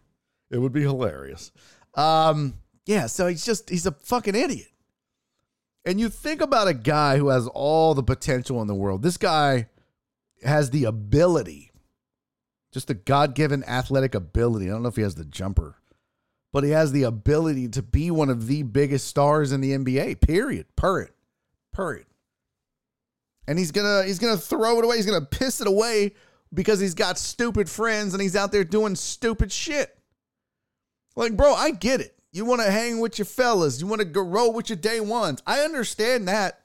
it would be hilarious. Um, yeah. So he's just, he's a fucking idiot. And you think about a guy who has all the potential in the world. This guy has the ability, just the God given athletic ability. I don't know if he has the jumper, but he has the ability to be one of the biggest stars in the NBA, period. Period. Period. And he's gonna he's gonna throw it away, he's gonna piss it away because he's got stupid friends and he's out there doing stupid shit. Like, bro, I get it. You want to hang with your fellas. You want to go roll with your day ones. I understand that.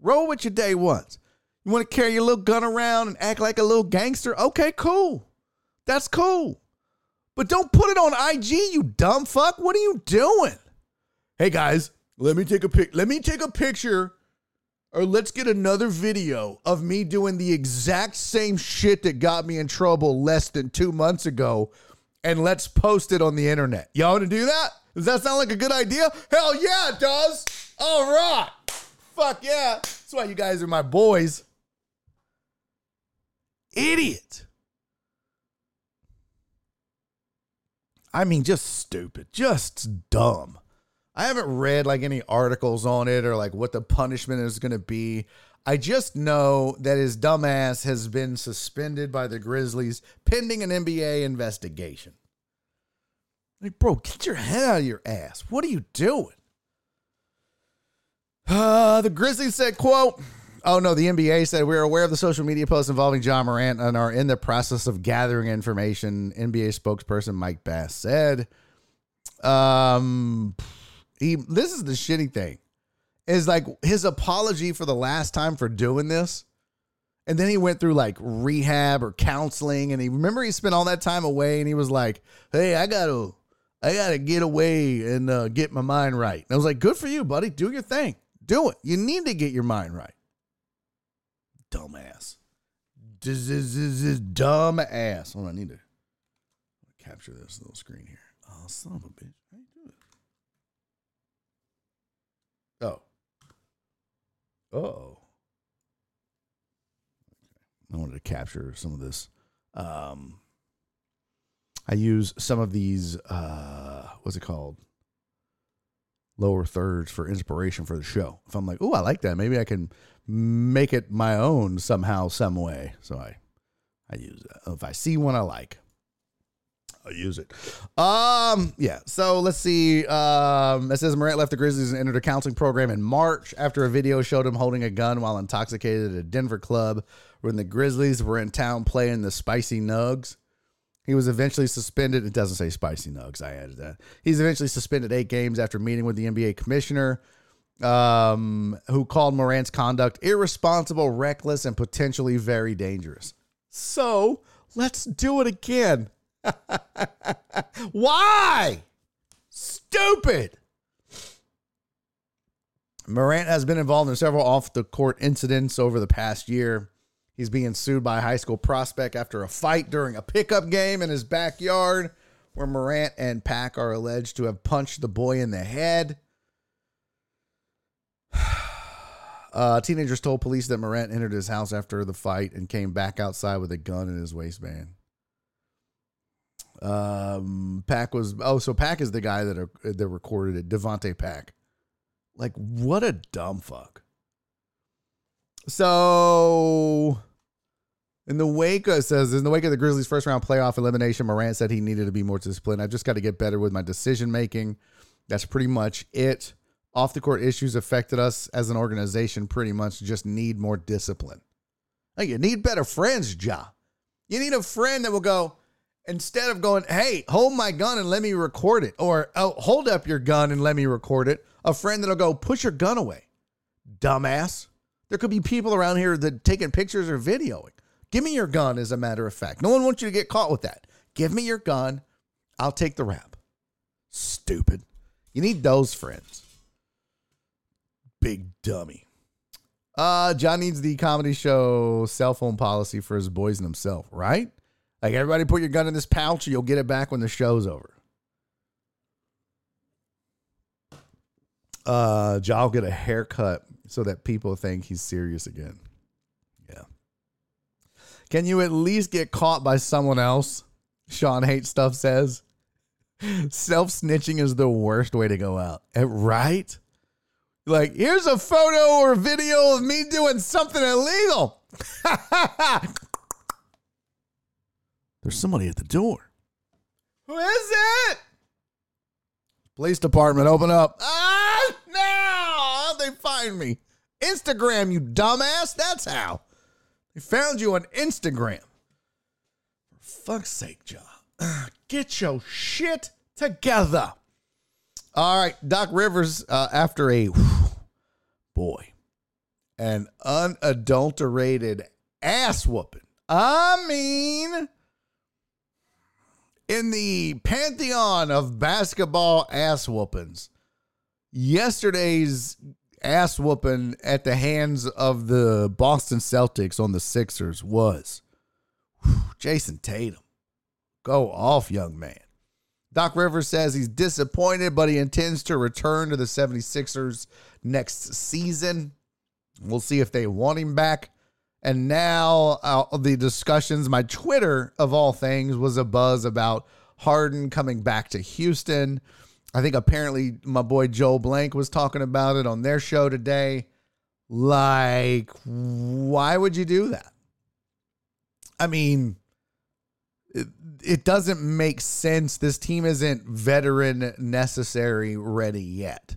Roll with your day ones. You want to carry your little gun around and act like a little gangster? Okay, cool. That's cool. But don't put it on IG, you dumb fuck. What are you doing? Hey guys, let me take a pic. Let me take a picture or let's get another video of me doing the exact same shit that got me in trouble less than 2 months ago and let's post it on the internet. Y'all want to do that? Does that sound like a good idea? Hell yeah, it does. All right. Fuck yeah. That's why you guys are my boys. Idiot. I mean, just stupid, just dumb. I haven't read like any articles on it or like what the punishment is going to be. I just know that his dumbass has been suspended by the Grizzlies pending an NBA investigation. Like, bro, get your head out of your ass. What are you doing? Uh, the Grizzlies said, quote, Oh no, the NBA said we're aware of the social media posts involving Ja Morant and are in the process of gathering information. NBA spokesperson Mike Bass said. Um he this is the shitty thing. Is like his apology for the last time for doing this. And then he went through like rehab or counseling and he remember he spent all that time away and he was like, "Hey, I got to I got to get away and uh, get my mind right." And I was like, "Good for you, buddy. Do your thing. Do it. You need to get your mind right." dumbass. This is dumb ass. Hold on, I need to capture this little screen here. Oh, son of a bitch. How you do it? Oh. Oh. I wanted to capture some of this. Um, I use some of these. Uh, what's it called? Lower thirds for inspiration for the show. If I'm like, oh, I like that, maybe I can make it my own somehow, some way. So I, I use that. If I see one I like, I'll use it. Um, yeah. So let's see. Um, it says Morant left the Grizzlies and entered a counseling program in March after a video showed him holding a gun while intoxicated at a Denver club when the Grizzlies were in town playing the Spicy Nugs. He was eventually suspended. It doesn't say Spicy Nugs. I added that. He's eventually suspended eight games after meeting with the NBA commissioner um, who called Morant's conduct irresponsible, reckless, and potentially very dangerous. So let's do it again. Why? Stupid. Morant has been involved in several off the court incidents over the past year. He's being sued by a high school prospect after a fight during a pickup game in his backyard, where Morant and Pack are alleged to have punched the boy in the head. Uh, teenagers told police that Morant entered his house after the fight and came back outside with a gun in his waistband. Um, Pack was oh, so Pack is the guy that uh, that recorded it. Davonte Pack, like what a dumb fuck. So, in the wake, of, says in the wake of the Grizzlies' first round playoff elimination, Morant said he needed to be more disciplined. I've just got to get better with my decision making. That's pretty much it off the court issues affected us as an organization pretty much just need more discipline. No, you need better friends, Ja. You need a friend that will go, instead of going, hey, hold my gun and let me record it, or oh, hold up your gun and let me record it, a friend that'll go, push your gun away, dumbass. There could be people around here that taking pictures or videoing. Give me your gun, as a matter of fact. No one wants you to get caught with that. Give me your gun. I'll take the rap. Stupid. You need those friends. Big dummy. Uh, John needs the comedy show cell phone policy for his boys and himself, right? Like everybody put your gun in this pouch, you'll get it back when the show's over. Uh, will get a haircut so that people think he's serious again. Yeah. Can you at least get caught by someone else? Sean Hate Stuff says. Self snitching is the worst way to go out. Eh, Right? Like, here's a photo or video of me doing something illegal. There's somebody at the door. Who is it? Police department, open up. Ah, no! How'd they find me? Instagram, you dumbass. That's how. They found you on Instagram. For fuck's sake, John. Get your shit together. All right, Doc Rivers, uh, after a boy, an unadulterated ass whooping. I mean, in the pantheon of basketball ass whoopings, yesterday's ass whooping at the hands of the Boston Celtics on the Sixers was whew, Jayson Tatum. Go off, young man. Doc Rivers says he's disappointed, but he intends to return to the 76ers next season. We'll see if they want him back. And now uh, the discussions, my Twitter of all things, was a buzz about Harden coming back to Houston. I think apparently my boy Joel Blank was talking about it on their show today. Like, why would you do that? I mean, it, it doesn't make sense. This team isn't veteran necessary ready yet.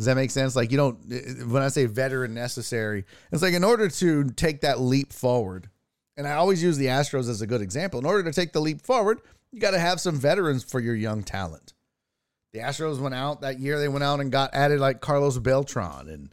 Does that make sense? Like you don't eh, eh, when I say veteran necessary, it's like in order to take that leap forward, and I always use the Astros as a good example. In order to take the leap forward, you got to have some veterans for your young talent. The Astros went out that year, they went out and got added like Carlos Beltran and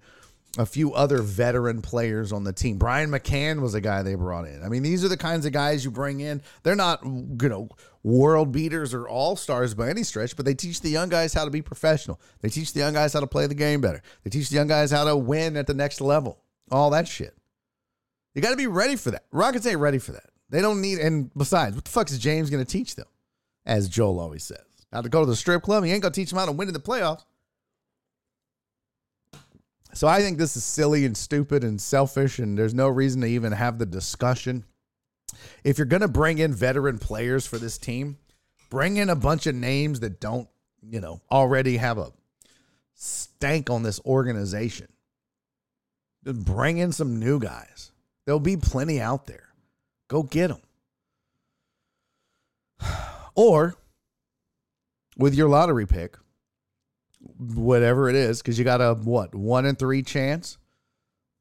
a few other veteran players on the team. Brian McCann was a guy they brought in. I mean, these are the kinds of guys you bring in. They're not, you know, world beaters or all stars by any stretch, but they teach the young guys how to be professional. They teach the young guys how to play the game better. They teach the young guys how to win at the next level. All that shit. You got to be ready for that. Rockets ain't ready for that. They don't need, and besides, what the fuck is James going to teach them? As Joel always says. Now to go to the strip club, he ain't going to teach them how to win in the playoffs. So I think this is silly and stupid and selfish, and there's no reason to even have the discussion. If you're going to bring in veteran players for this team, bring in a bunch of names that don't, you know, already have a stank on this organization. Just bring in some new guys. There'll be plenty out there. Go get them. Or with your lottery pick, whatever it is, because you got a what one in three chance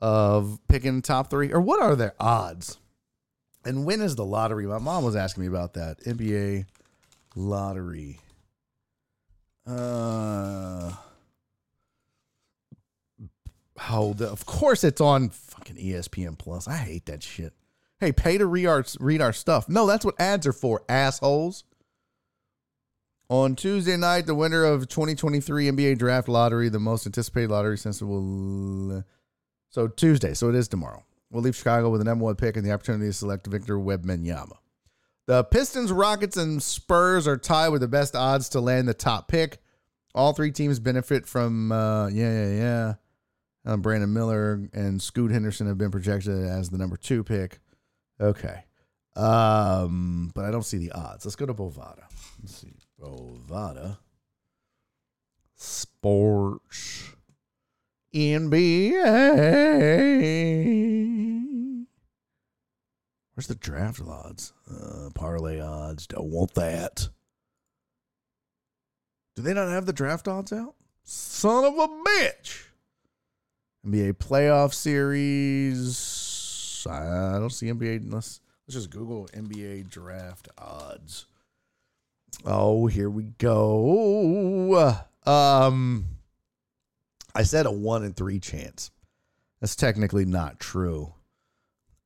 of picking the top three, or what are their odds? And when is the lottery? My mom was asking me about that NBA lottery. Uh, oh, the, of course it's on fucking ESPN Plus. I hate that shit. Hey, pay to read our read our stuff. No, that's what ads are for, assholes. On Tuesday night, the winner of 2023 NBA Draft Lottery, the most anticipated lottery since it will. So Tuesday, so it is tomorrow. We'll leave Chicago with number one pick and the opportunity to select Victor Wembanyama. The Pistons, Rockets, and Spurs are tied with the best odds to land the top pick. All three teams benefit from, uh, yeah, yeah, yeah. Um, Brandon Miller and Scoot Henderson have been projected as the number two pick. Okay. Um, but I don't see the odds. Let's go to Bovada. Let's see. Bovada. Sports. NBA. Where's the draft odds? Uh, parlay odds. Don't want that. Do they not have the draft odds out? Son of a bitch. NBA playoff series. I, don't see NBA unless let's just Google NBA draft odds. Oh, here we go. Um, I said a one in three chance. That's technically not true.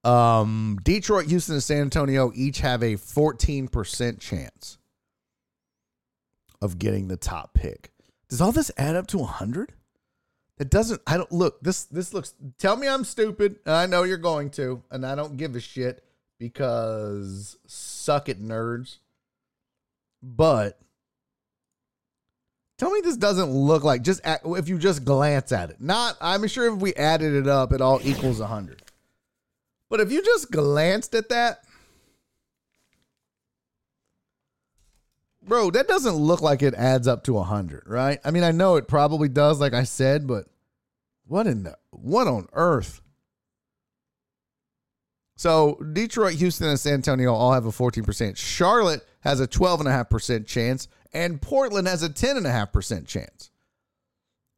Um, Detroit, Houston, and San Antonio each have a 14% chance of getting the top pick. Does all this add up to 100? It doesn't. I don't look. This this looks. Tell me I'm stupid. I know you're going to, and I don't give a shit because suck it, nerds. But tell me this doesn't look like just at, if you just glance at it. Not. I'm sure if we added it up, it all equals 100. But if you just glanced at that, bro, that doesn't look like it adds up to 100, right? I mean, I know it probably does, like I said, but what in the, what on earth? So Detroit, Houston, and San Antonio all have a 14%. Charlotte has a 12.5% chance, and Portland has a 10.5% chance.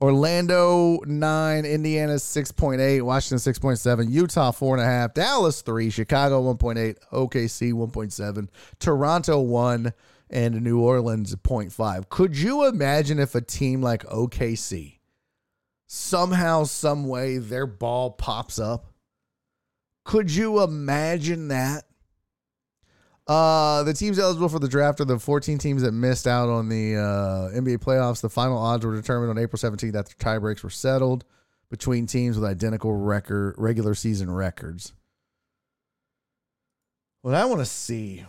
Orlando, 9, Indiana, 6.8, Washington, 6.7, Utah, 4.5, Dallas, 3, Chicago, 1.8, OKC, 1.7, Toronto, 1, and New Orleans 0.5. Could you imagine if a team like OKC somehow, some way, their ball pops up? Could you imagine that? Uh, the teams eligible for the draft are the 14 teams that missed out on the uh, NBA playoffs. The final odds were determined on April 17th after tie breaks were settled between teams with identical record regular season records. What I want to see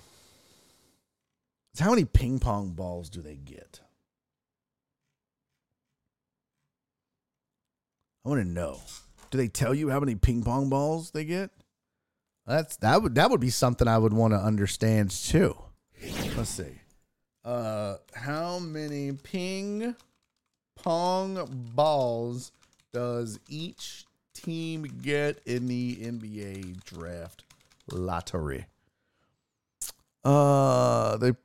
is how many ping pong balls do they get? I want to know. Do they tell you how many ping pong balls they get? That's that would that would be something I would want to understand too. Let's see. Uh how many ping pong balls does each team get in the NBA draft lottery? Uh the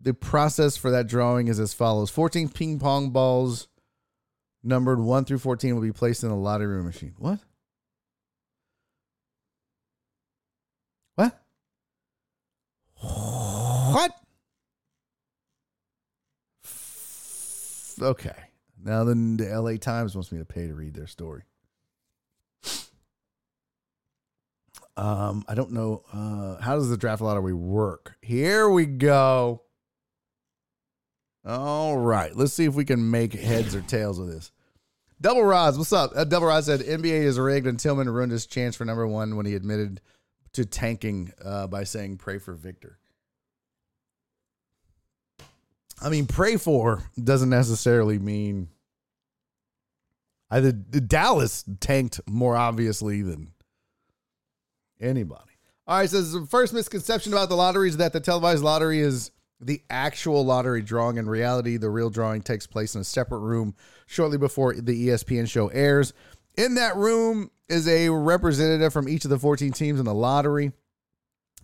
the process for that drawing is as follows 14 ping pong balls numbered 1 through 14 will be placed in a lottery machine. What? What? What? Okay. Now then the LA Times wants me to pay to read their story. Um, I don't know. Uh, how does the draft lottery work? Here we go. All right, let's see if we can make heads or tails of this. Double Rods, what's up? Uh, Double Rod said NBA is rigged and Tillman ruined his chance for number one when he admitted to tanking uh, by saying pray for Victor. I mean, pray for doesn't necessarily mean. I the, Dallas tanked more obviously than anybody. All right, says the first misconception about the lottery is that the televised lottery is the actual lottery drawing. In reality, the real drawing takes place in a separate room shortly before the ESPN show airs. In that room is a representative from each of the 14 teams in the lottery.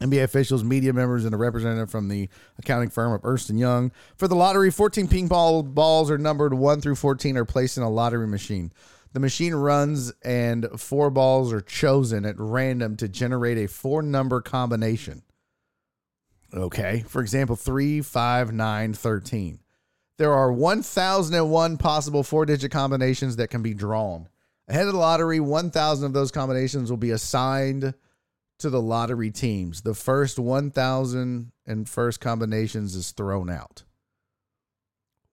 NBA officials, media members, and a representative from the accounting firm of Ernst & Young. For the lottery, 14 ping pong balls are numbered 1 through 14 are placed in a lottery machine. The machine runs and four balls are chosen at random to generate a four number combination. Okay. For example, 3, 5, 9, 13. There are 1,001 possible four digit combinations that can be drawn. Ahead of the lottery, 1,000 of those combinations will be assigned to the lottery teams. The first 1,000 and first combinations is thrown out.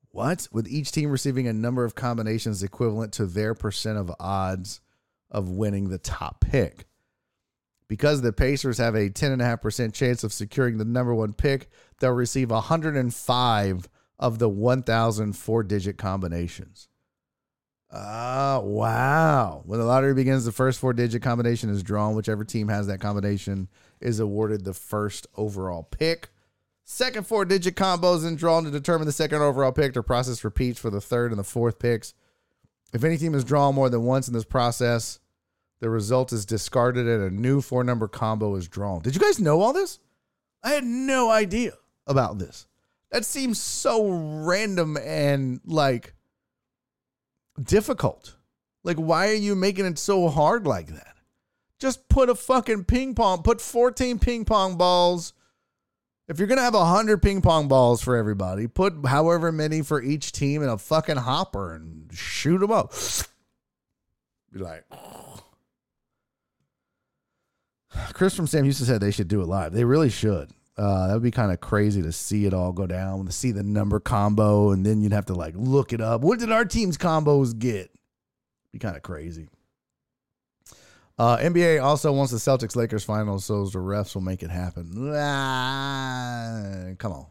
What? With each team receiving a number of combinations equivalent to their percent of odds of winning the top pick. Because the Pacers have a 10.5% chance of securing the number one pick, they'll receive 105 of the 1,000 four digit combinations. Ah, uh, wow. When the lottery begins, the first four digit combination is drawn. Whichever team has that combination is awarded the first overall pick. Second four digit combos and drawn to determine the second overall pick. The process repeats for the third and the fourth picks. If any team is drawn more than once in this process, the result is discarded and a new four number combo is drawn. Did you guys know all this? I had no idea about this. That seems so random and like difficult. Like, why are you making it so hard like that? Just put a fucking ping pong, put 14 ping pong balls. If you're going to have 100 ping pong balls for everybody, put however many for each team in a fucking hopper and shoot them up. Be like, Chris from Sam Houston said they should do it live. They really should. Uh, that would be kind of crazy to see it all go down, to see the number combo, and then you'd have to like look it up. What did our team's combos get? Be kind of crazy. Uh, NBA also wants the Celtics Lakers finals, so the refs will make it happen. Ah, come on,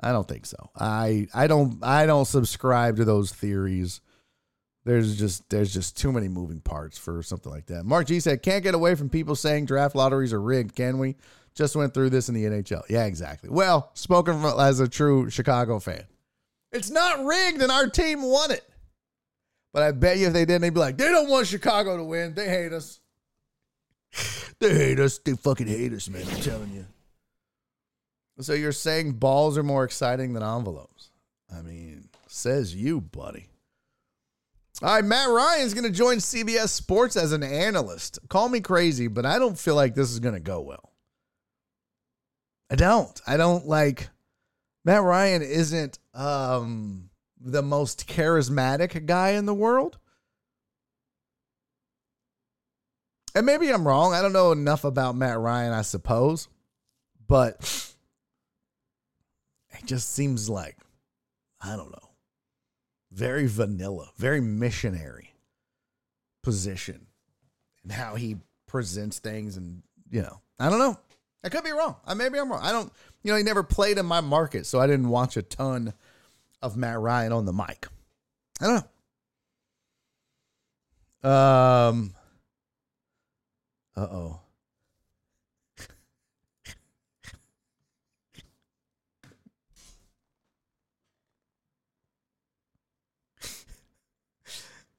I don't think so. I I don't I don't subscribe to those theories. There's just there's just too many moving parts for something like that. Mark G said, "Can't get away from people saying draft lotteries are rigged, can we?" Just went through this in the NHL. Yeah, exactly. Well, spoken from, as a true Chicago fan, it's not rigged, and our team won it. But I bet you if they didn't, they'd be like, they don't want Chicago to win. They hate us. they hate us. They fucking hate us, man. I'm telling you. So you're saying balls are more exciting than envelopes? I mean, says you, buddy. All right, Matt Ryan's going to join CBS Sports as an analyst. Call me crazy, but I don't feel like this is going to go well. I don't. I don't like Matt Ryan isn't um the most charismatic guy in the world. And maybe I'm wrong. I don't know enough about Matt Ryan, I suppose. But it just seems like I don't know. Very vanilla, very missionary position and how he presents things and you know, I don't know. I could be wrong. I maybe I'm wrong. I don't. You know, he never played in my market, so I didn't watch a ton of Matt Ryan on the mic. I don't know. Um. Uh oh.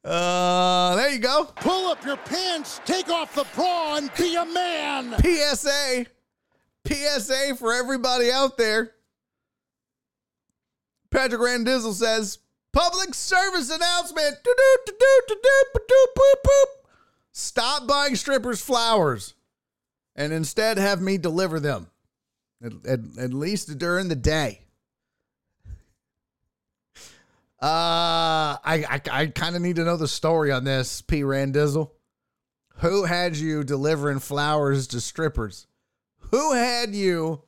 Uh, there you go. Pull up your pants, take off the bra, and be a man. PSA. PSA for everybody out there. Patrick Randizzle says, public service announcement. Stop buying strippers flowers and instead have me deliver them, at, at, at least during the day. Uh, I I, I kind of need to know the story on this, P. Randizzle. Who had you delivering flowers to strippers? Who had you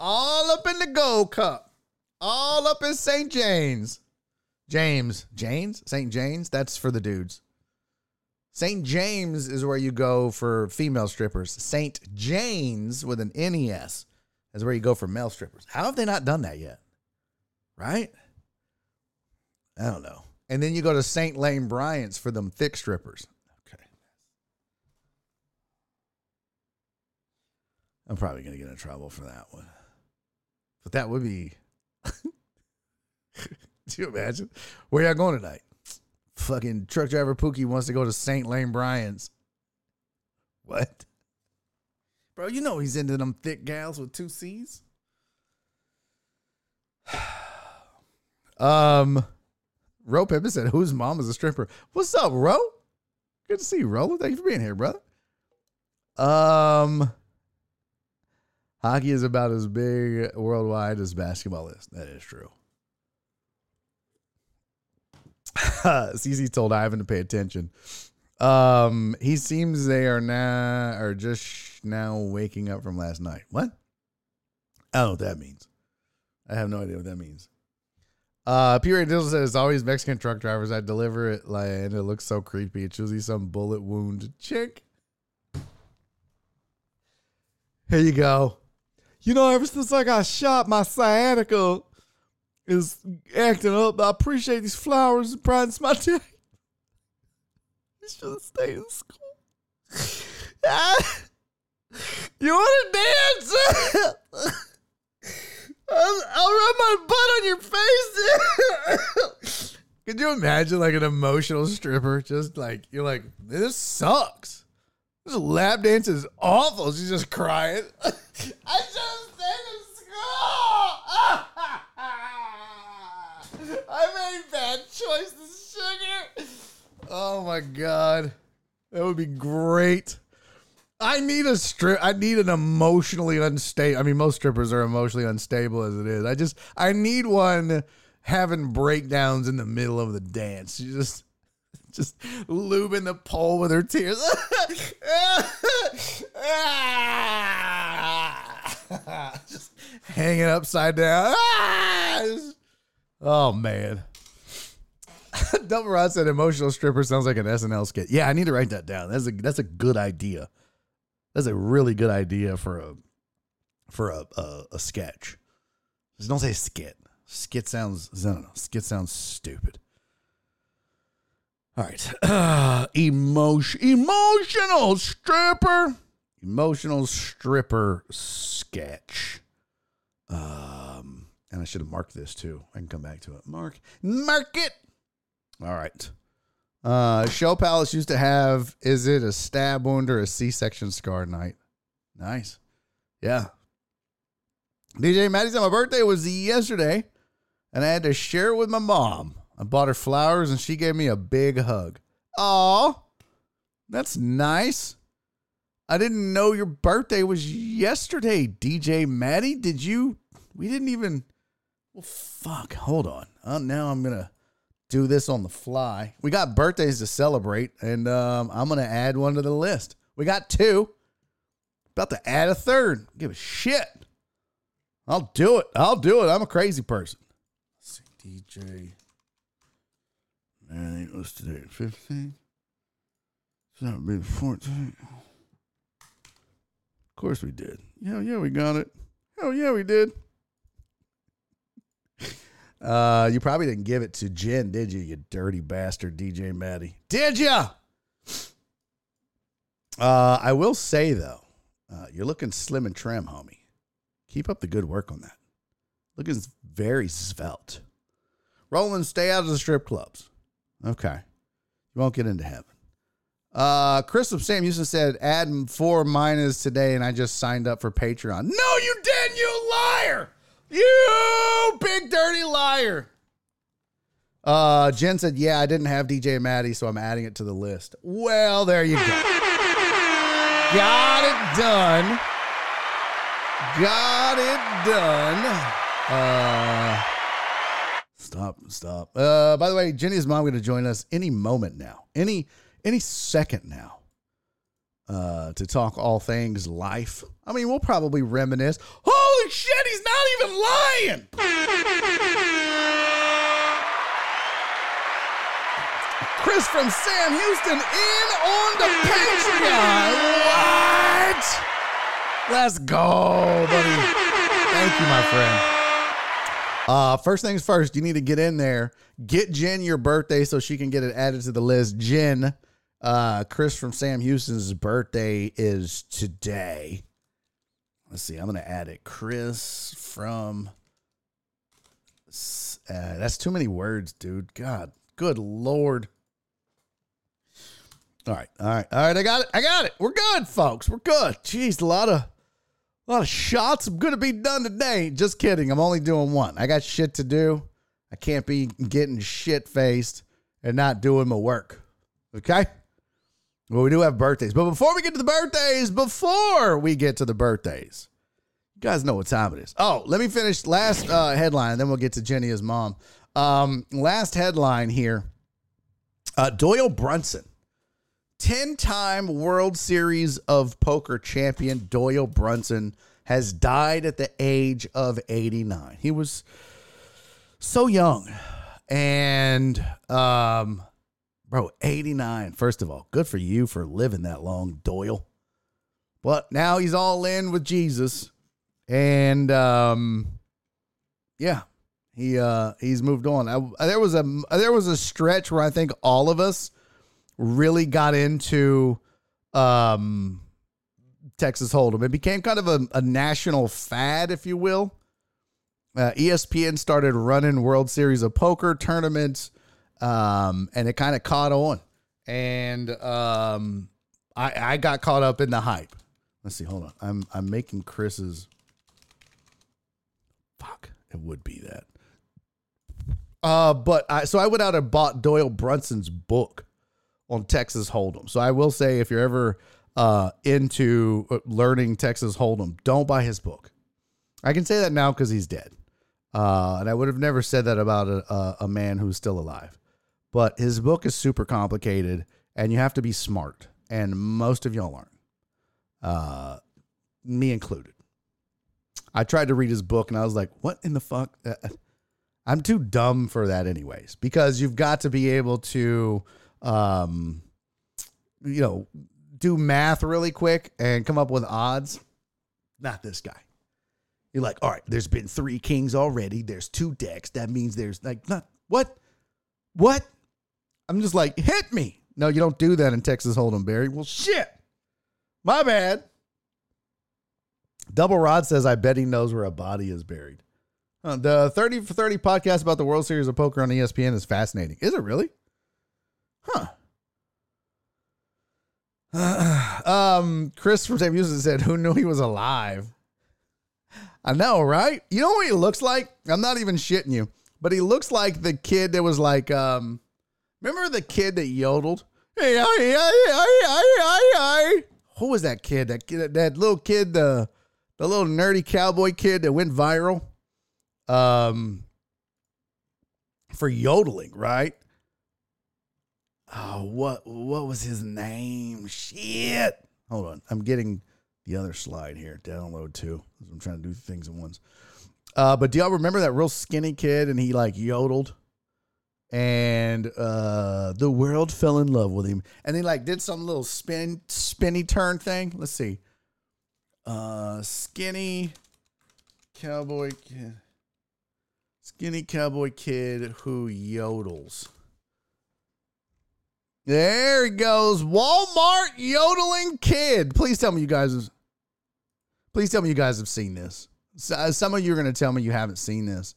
all up in the gold cup? All up in St. James. James. James? St. James? That's for the dudes. St. James is where you go for female strippers. St. James with an NES is where you go for male strippers. How have they not done that yet? Right? I don't know. And then you go to St. Lane Bryant's for them thick strippers. I'm probably going to get in trouble for that one. But that would be. Do you imagine? Where y'all going tonight? Fucking truck driver Pookie wants to go to St. Lane Bryant's. What? Bro, you know he's into them thick gals with two C's. um, Ro Pippen said, "Whose mom is a stripper?" What's up, Ro? Good to see you, Ro. Thank you for being here, brother. Um, hockey is about as big worldwide as basketball is. That is true. CC told Ivan to pay attention. Um, he seems they are now are just now waking up from last night. What? I don't know what that means. I have no idea what that means. Uh, P. Randizzle says it's always Mexican truck drivers. I deliver it like, and it looks so creepy. It's usually some bullet wound chick. Here you go. You know, ever since I got shot, my sciatica is acting up. I appreciate these flowers and brightens my day. You should have stayed in school. you want to dance? I'll, I'll rub my butt on your face. Could you imagine like an emotional stripper? Just like you're like, this sucks. This lap dance is awful. She's just crying. I just stayed in school. I made bad choices, sugar. Oh my god, that would be great. I need a strip. I need an emotionally unstable. I mean, most strippers are emotionally unstable as it is. I just, I need one having breakdowns in the middle of the dance. You just, just lubing the pole with her tears. just hanging upside down. Ah! Oh man. Double Rod said emotional stripper sounds like an SNL skit. Yeah, I need to write that down. That's a that's a good idea. That's a really good idea for a for a a, a sketch. Just don't say skit. Skit sounds no, no, no. Skit sounds stupid. All right. Uh, emotion emotional stripper. Emotional stripper sketch. Um and I should have marked this too. I can come back to it. Mark mark it. All right. Uh, Show Palace used to have is it a stab wound or a C section scar night? Nice. Yeah. DJ Maddie said my birthday was yesterday and I had to share it with my mom. I bought her flowers and she gave me a big hug. Aw, that's nice. I didn't know your birthday was yesterday, DJ Maddie. Did you? We didn't even. Well, fuck. Hold on. Uh, now I'm going to do this on the fly. We got birthdays to celebrate, and um, I'm going to add one to the list. We got two. About to add a third. Give a shit. I'll do it. I'll do it. I'm a crazy person. Let's see. DJ. Man, was today? at 15? So that would be 14. Of course we did. Yeah, yeah, we got it. Hell yeah, we did. Uh, you probably didn't give it to Jen, did you? You dirty bastard, DJ Maddie. Did ya? Uh, I will say though, uh, you're looking slim and trim, homie. Keep up the good work on that. Looking very svelte. Roland, stay out of the strip clubs. Okay, you won't get into heaven. Uh, Chris from Sam Houston said, add four minus today, and I just signed up for Patreon. No, you didn't, you liar! You big dirty liar. Uh, Jen said, yeah, I didn't have DJ Maddie, so I'm adding it to the list. Well, there you go. Got it done. Got it done. Uh, stop, stop. Uh, by the way, Jenny's mom going to join us any moment now, any any second now, uh, to talk all things life. I mean, we'll probably reminisce. Holy shit, he's not even lying. Chris from Sam Houston in on the Patreon. What? Let's go, buddy. Thank you, my friend. Uh, first things first, you need to get in there. Get Jen your birthday so she can get it added to the list. Jen, uh, Chris from Sam Houston's birthday is today. Let's see. I'm gonna add it. Chris from. Uh, that's too many words, dude. God, good lord. All right, all right, all right. I got it. I got it. We're good, folks. We're good. Jeez, a lot of, a lot of shots. I'm gonna be done today. Just kidding. I'm only doing one. I got shit to do. I can't be getting shit faced and not doing my work. Okay. Well, we do have birthdays, but before we get to the birthdays, before we get to the birthdays, you guys know what time it is. Oh, let me finish last uh, headline, then we'll get to Jenny's mom. Um, last headline here: uh, Doyle Brunson 10 time World Series of Poker champion Doyle Brunson has died at the age of 89. He was so young. And, um, bro, 89. First of all, good for you for living that long, Doyle. But now he's all in with Jesus. And, um, yeah, he, uh, he's moved on. I, there was a, there was a stretch where I think all of us, really got into um, Texas Hold'em. It became kind of a, a national fad, if you will. Uh, ESPN started running World Series of Poker tournaments, um, and it kind of caught on. And um, I, I got caught up in the hype. Let's see. Hold on. I'm I'm making Chris's. Fuck. It would be that. Uh, but I so I went out and bought Doyle Brunson's book on Texas Hold'em. So I will say, if you're ever uh, into uh, learning Texas Hold'em, don't buy his book. I can say that now because he's dead. Uh, and I would have never said that about a, a, a man who's still alive. But his book is super complicated and you have to be smart. And most of y'all aren't, uh, me included. I tried to read his book and I was like, what in the fuck? Uh, I'm too dumb for that, anyways, because you've got to be able to, um, you know, do math really quick and come up with odds. Not this guy. You're like, all right, there's been three kings already. There's two decks. That means there's like, not what? What? I'm just like, hit me. No, you don't do that in Texas Hold'em, Barry. Well, shit. My bad. Double Rod says, I bet he knows where a body is buried. Uh, the 30 for 30 podcast about the World Series of Poker on ESPN is fascinating. Is it really? Huh. um, Chris from Sam Houston said, Who knew he was alive? I know, right? You know what he looks like? I'm not even shitting you, but he looks like the kid that was like, um, remember the kid that yodeled? Hey, hey, hey, hey, hey, hey. Who was that kid? That kid, that little kid, the the little nerdy cowboy kid that went viral, um, for yodeling, right? Oh, what what was his name? Shit. Hold on. I'm getting the other slide here. Download too. I'm trying to do things at once. Uh, but do y'all remember that real skinny kid and he like yodeled? And uh the world fell in love with him. And he like did some little spin spinny turn thing. Let's see. Uh skinny cowboy kid. Skinny cowboy kid who yodels. There he goes. Walmart yodeling kid. Please tell me you guys please tell me you guys have seen this. Uh, some of you are going to tell me you haven't seen this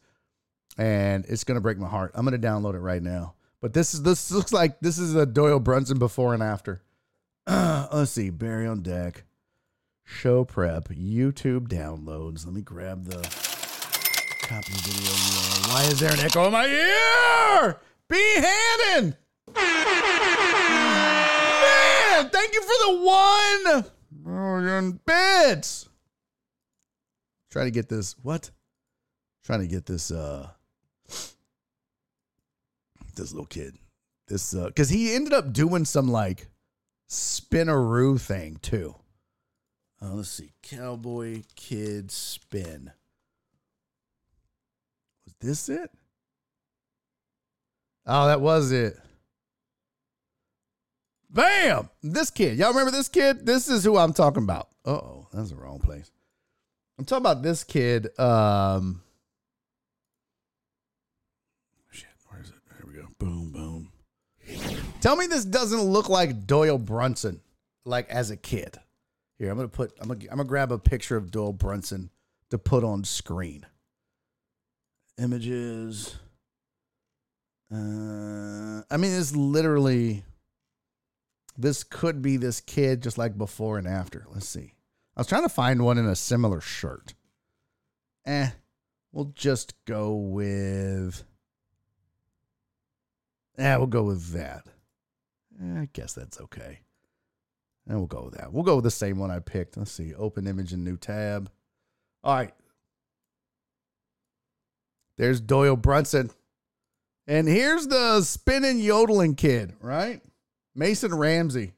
and it's going to break my heart. I'm going to download it right now. But this is this looks like this is a Doyle Brunson before and after. Uh, let's see. Barry on deck. Show prep. YouTube downloads. Let me grab the copy video. Why is there an echo in my ear? B. Hannon. Man, thank you for the one million bits. Try to get this. What? Trying to get this. Uh, this little kid. This uh, because he ended up doing some like spinaroo thing too. Uh, let's see, cowboy kid spin. Was this it? Oh, that was it. Bam! This kid. Y'all remember this kid? This is who I'm talking about. oh, that's the wrong place. I'm talking about this kid. Um, shit, where is it? There we go. Boom, boom. Tell me this doesn't look like Doyle Brunson, like as a kid. Here, I'm gonna put. I'm gonna. I'm gonna grab a picture of Doyle Brunson to put on screen. Images. Uh, I mean, it's literally. This could be this kid, just like before and after. Let's see. I was trying to find one in a similar shirt. Eh, we'll just go with. Yeah, we'll go with that. Eh, I guess that's okay. And we'll go with that. We'll go with the same one I picked. Let's see. Open image and new tab. All right. There's Doyle Brunson. And here's the spinning yodeling kid, right? Mason Ramsey.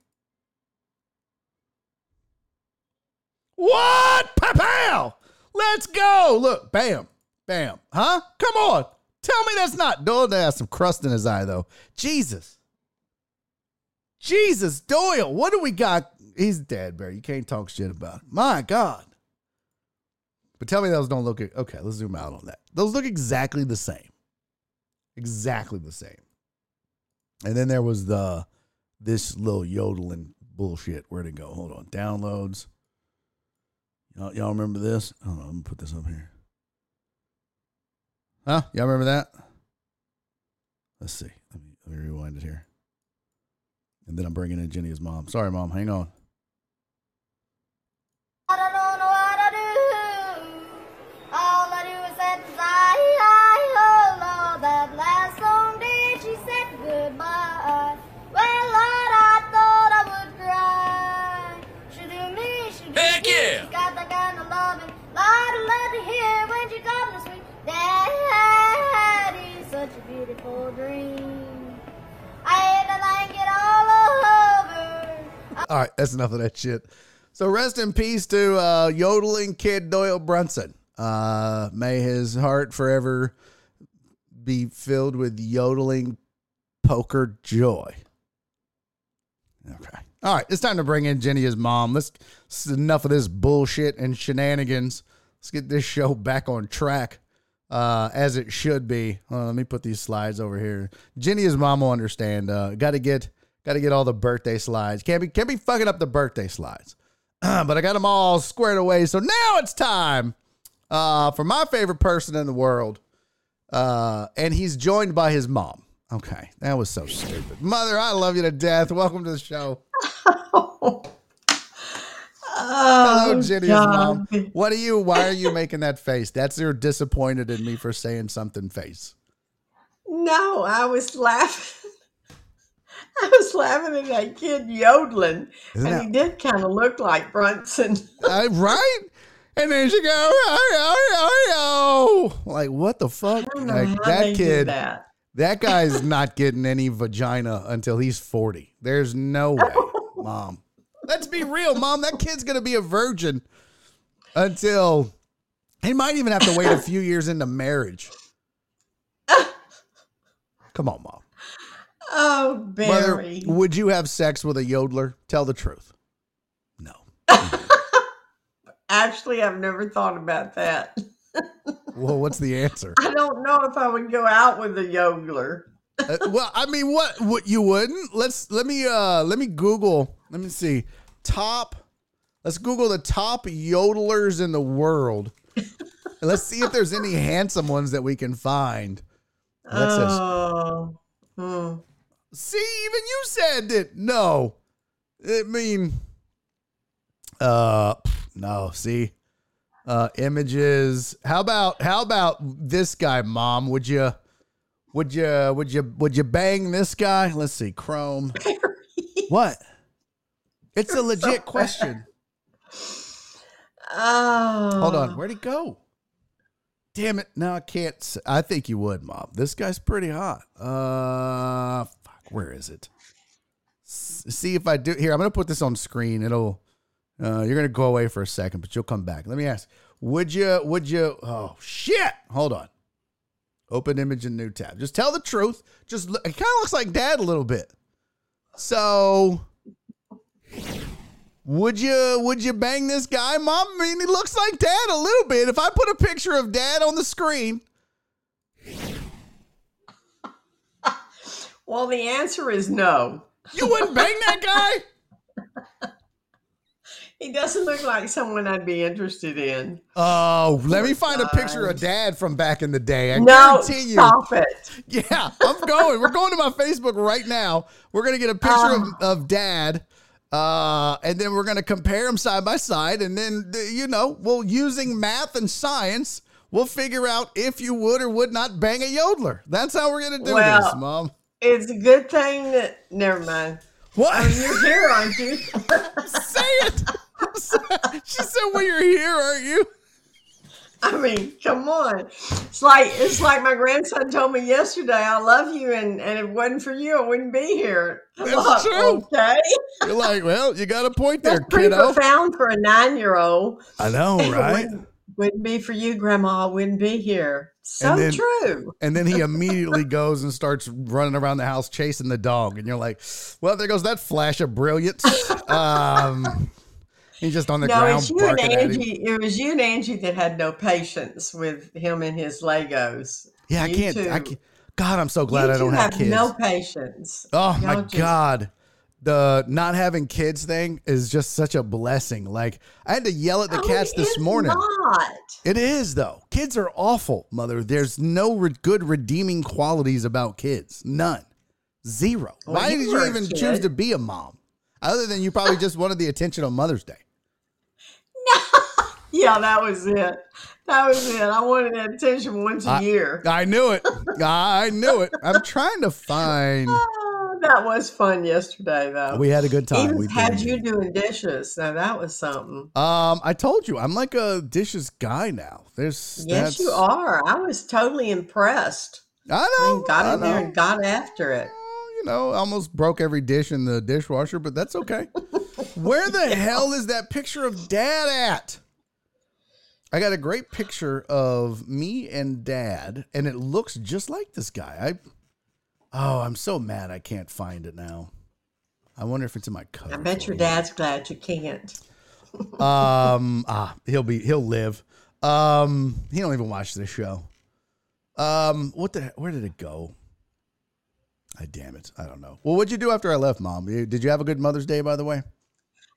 What? Pow! Let's go. Look, bam, bam. Huh? Come on. Tell me that's not. Doyle That has some crust in his eye, though. Jesus. Jesus, Doyle, what do we got? He's dead, Barry. You can't talk shit about him. My God. But tell me those don't look. Okay, let's zoom out on that. Those look exactly the same. Exactly the same. And then there was the this little yodeling bullshit. Where'd it go? Hold on. Downloads. Y'all, y'all remember this? Hold on, I'm gonna put this up here. Huh? Y'all remember that? Let's see. Let me, let me rewind it here. And then I'm bringing in Jenny's mom. Sorry, mom. Hang on. Beautiful dream. All. All right, that's enough of that shit. So rest in peace to uh, yodeling kid Doyle Brunson. Uh, may his heart forever be filled with yodeling poker joy. Okay. All right, it's time to bring in Jenny, his mom. Let's enough of this bullshit and shenanigans. Let's get this show back on track uh, as it should be. Let me put these slides over here. Jenny, his mom will understand. Uh, Got to get got to get all the birthday slides. Can't be can't be fucking up the birthday slides. but I got them all squared away. So now it's time uh, for my favorite person in the world, uh, and he's joined by his mom. Okay, that was so stupid. Mother, I love you to death. Welcome to the show. Hello, Oh, Jenny's God. mom. What are you? Why are you making that face? That's your disappointed in me for saying something face. No, I was laughing. I was laughing at that kid yodeling, Isn't and that- he did kind of look like Brunson. Uh, right? And then she go, oh, oh, oh, like what the fuck? I don't know Like that kid, that. that guy's not getting any vagina until he's forty. There's no way, mom. Let's be real, mom. That kid's gonna be a virgin until he might even have to wait a few years into marriage. Come on, mom. Oh, Mother, Barry. would you have sex with a yodeler? Tell the truth. No. Actually, I've never thought about that. Well, what's the answer? I don't know if I would go out with a yodeler. Uh, well, I mean, what? What you wouldn't? Let's let me uh let me Google. Let me see. Top. Let's Google the top yodelers in the world. And let's see if there's any handsome ones that we can find. That says Oh, hmm. See, even you said it. No. I mean, uh, no, see, uh, images. How about, how about this guy, mom? Would you, would you, would you, would you bang this guy? Let's see, Chrome. What? It's a legit question. oh. Hold on. Where'd he go? Damn it. No, I can't. I think you would, Mom. This guy's pretty hot. Uh, fuck. Where is it? S- see if I do. Here, I'm going to put this on screen. It'll, uh, you're going to go away for a second, but you'll come back. Let me ask. Would you, would you, oh, shit. Hold on. Open image and new tab. Just tell the truth. Just, it kind of looks like dad a little bit. So, would you would you bang this guy, mom? I mean, he looks like dad a little bit. If I put a picture of dad on the screen, Well, the answer is no. you wouldn't bang that guy. He doesn't look like someone I'd be interested in. Oh, let me find a picture of uh, dad from back in the day. I no, guarantee you. stop it. Yeah, I'm going. We're going to my Facebook right now. We're gonna get a picture of, ah. of dad, uh, and then we're gonna compare them side by side, and then you know, we'll using math and science, we'll figure out if you would or would not bang a yodeler. That's how we're gonna do Well, this, mom. It's a good thing that. Never mind. What? Oh, you're here, aren't you? Say it. she said, "Well, you're here, aren't you?" I mean, come on. It's like it's like my grandson told me yesterday. I love you, and and if it wasn't for you, I wouldn't be here. That's true. Okay, You're like, "Well, you got a point there, that's pretty kiddo." profound for a nine-year-old. I know, right? Wouldn't, wouldn't be for you, Grandma. I wouldn't be here. So And then- true. And then he immediately goes and starts running around the house chasing the dog. And you're like, well, there goes that flash of brilliance. Um, he's just on the No, ground it's you and barking at him. Angie. It was you and Angie that had no patience with him and his Legos. Yeah, I can't, I can't. God, I'm so glad you I don't have, have kids. no patience. oh my Y'all just- God. The not having kids thing is just such a blessing. Like, I had to yell at the Oh, cats this is morning. Not. It is though. Kids are awful, mother. There's no re- good redeeming qualities about kids. None. Zero. Well, Why you did you even kid. choose to be a mom? Other than you probably just wanted the attention on Mother's Day. Yeah, that was it. That was it. I wanted that attention once a I- year. I knew it. I knew it. I'm trying to find. Oh, that was fun yesterday, though. We had a good time. Even We had did. you doing dishes. Now that was something. Um, I told you I'm like a dishes guy now. There's Yes, that's- you are. I was totally impressed. I I know. mean, got I in there and got after it. You know, almost broke every dish in the dishwasher, but that's okay. Where the hell is that picture of dad at? I got a great picture of me and dad, and it looks just like this guy. I oh, I'm so mad I can't find it now. I wonder if it's in my cover. I bet your dad's glad you can't. Um ah, he'll be he'll live. Um he don't even watch this show. Um what the where did it go? I damn it. I don't know. Well, what'd you do after I left, mom? Did you have a good Mother's Day by the way?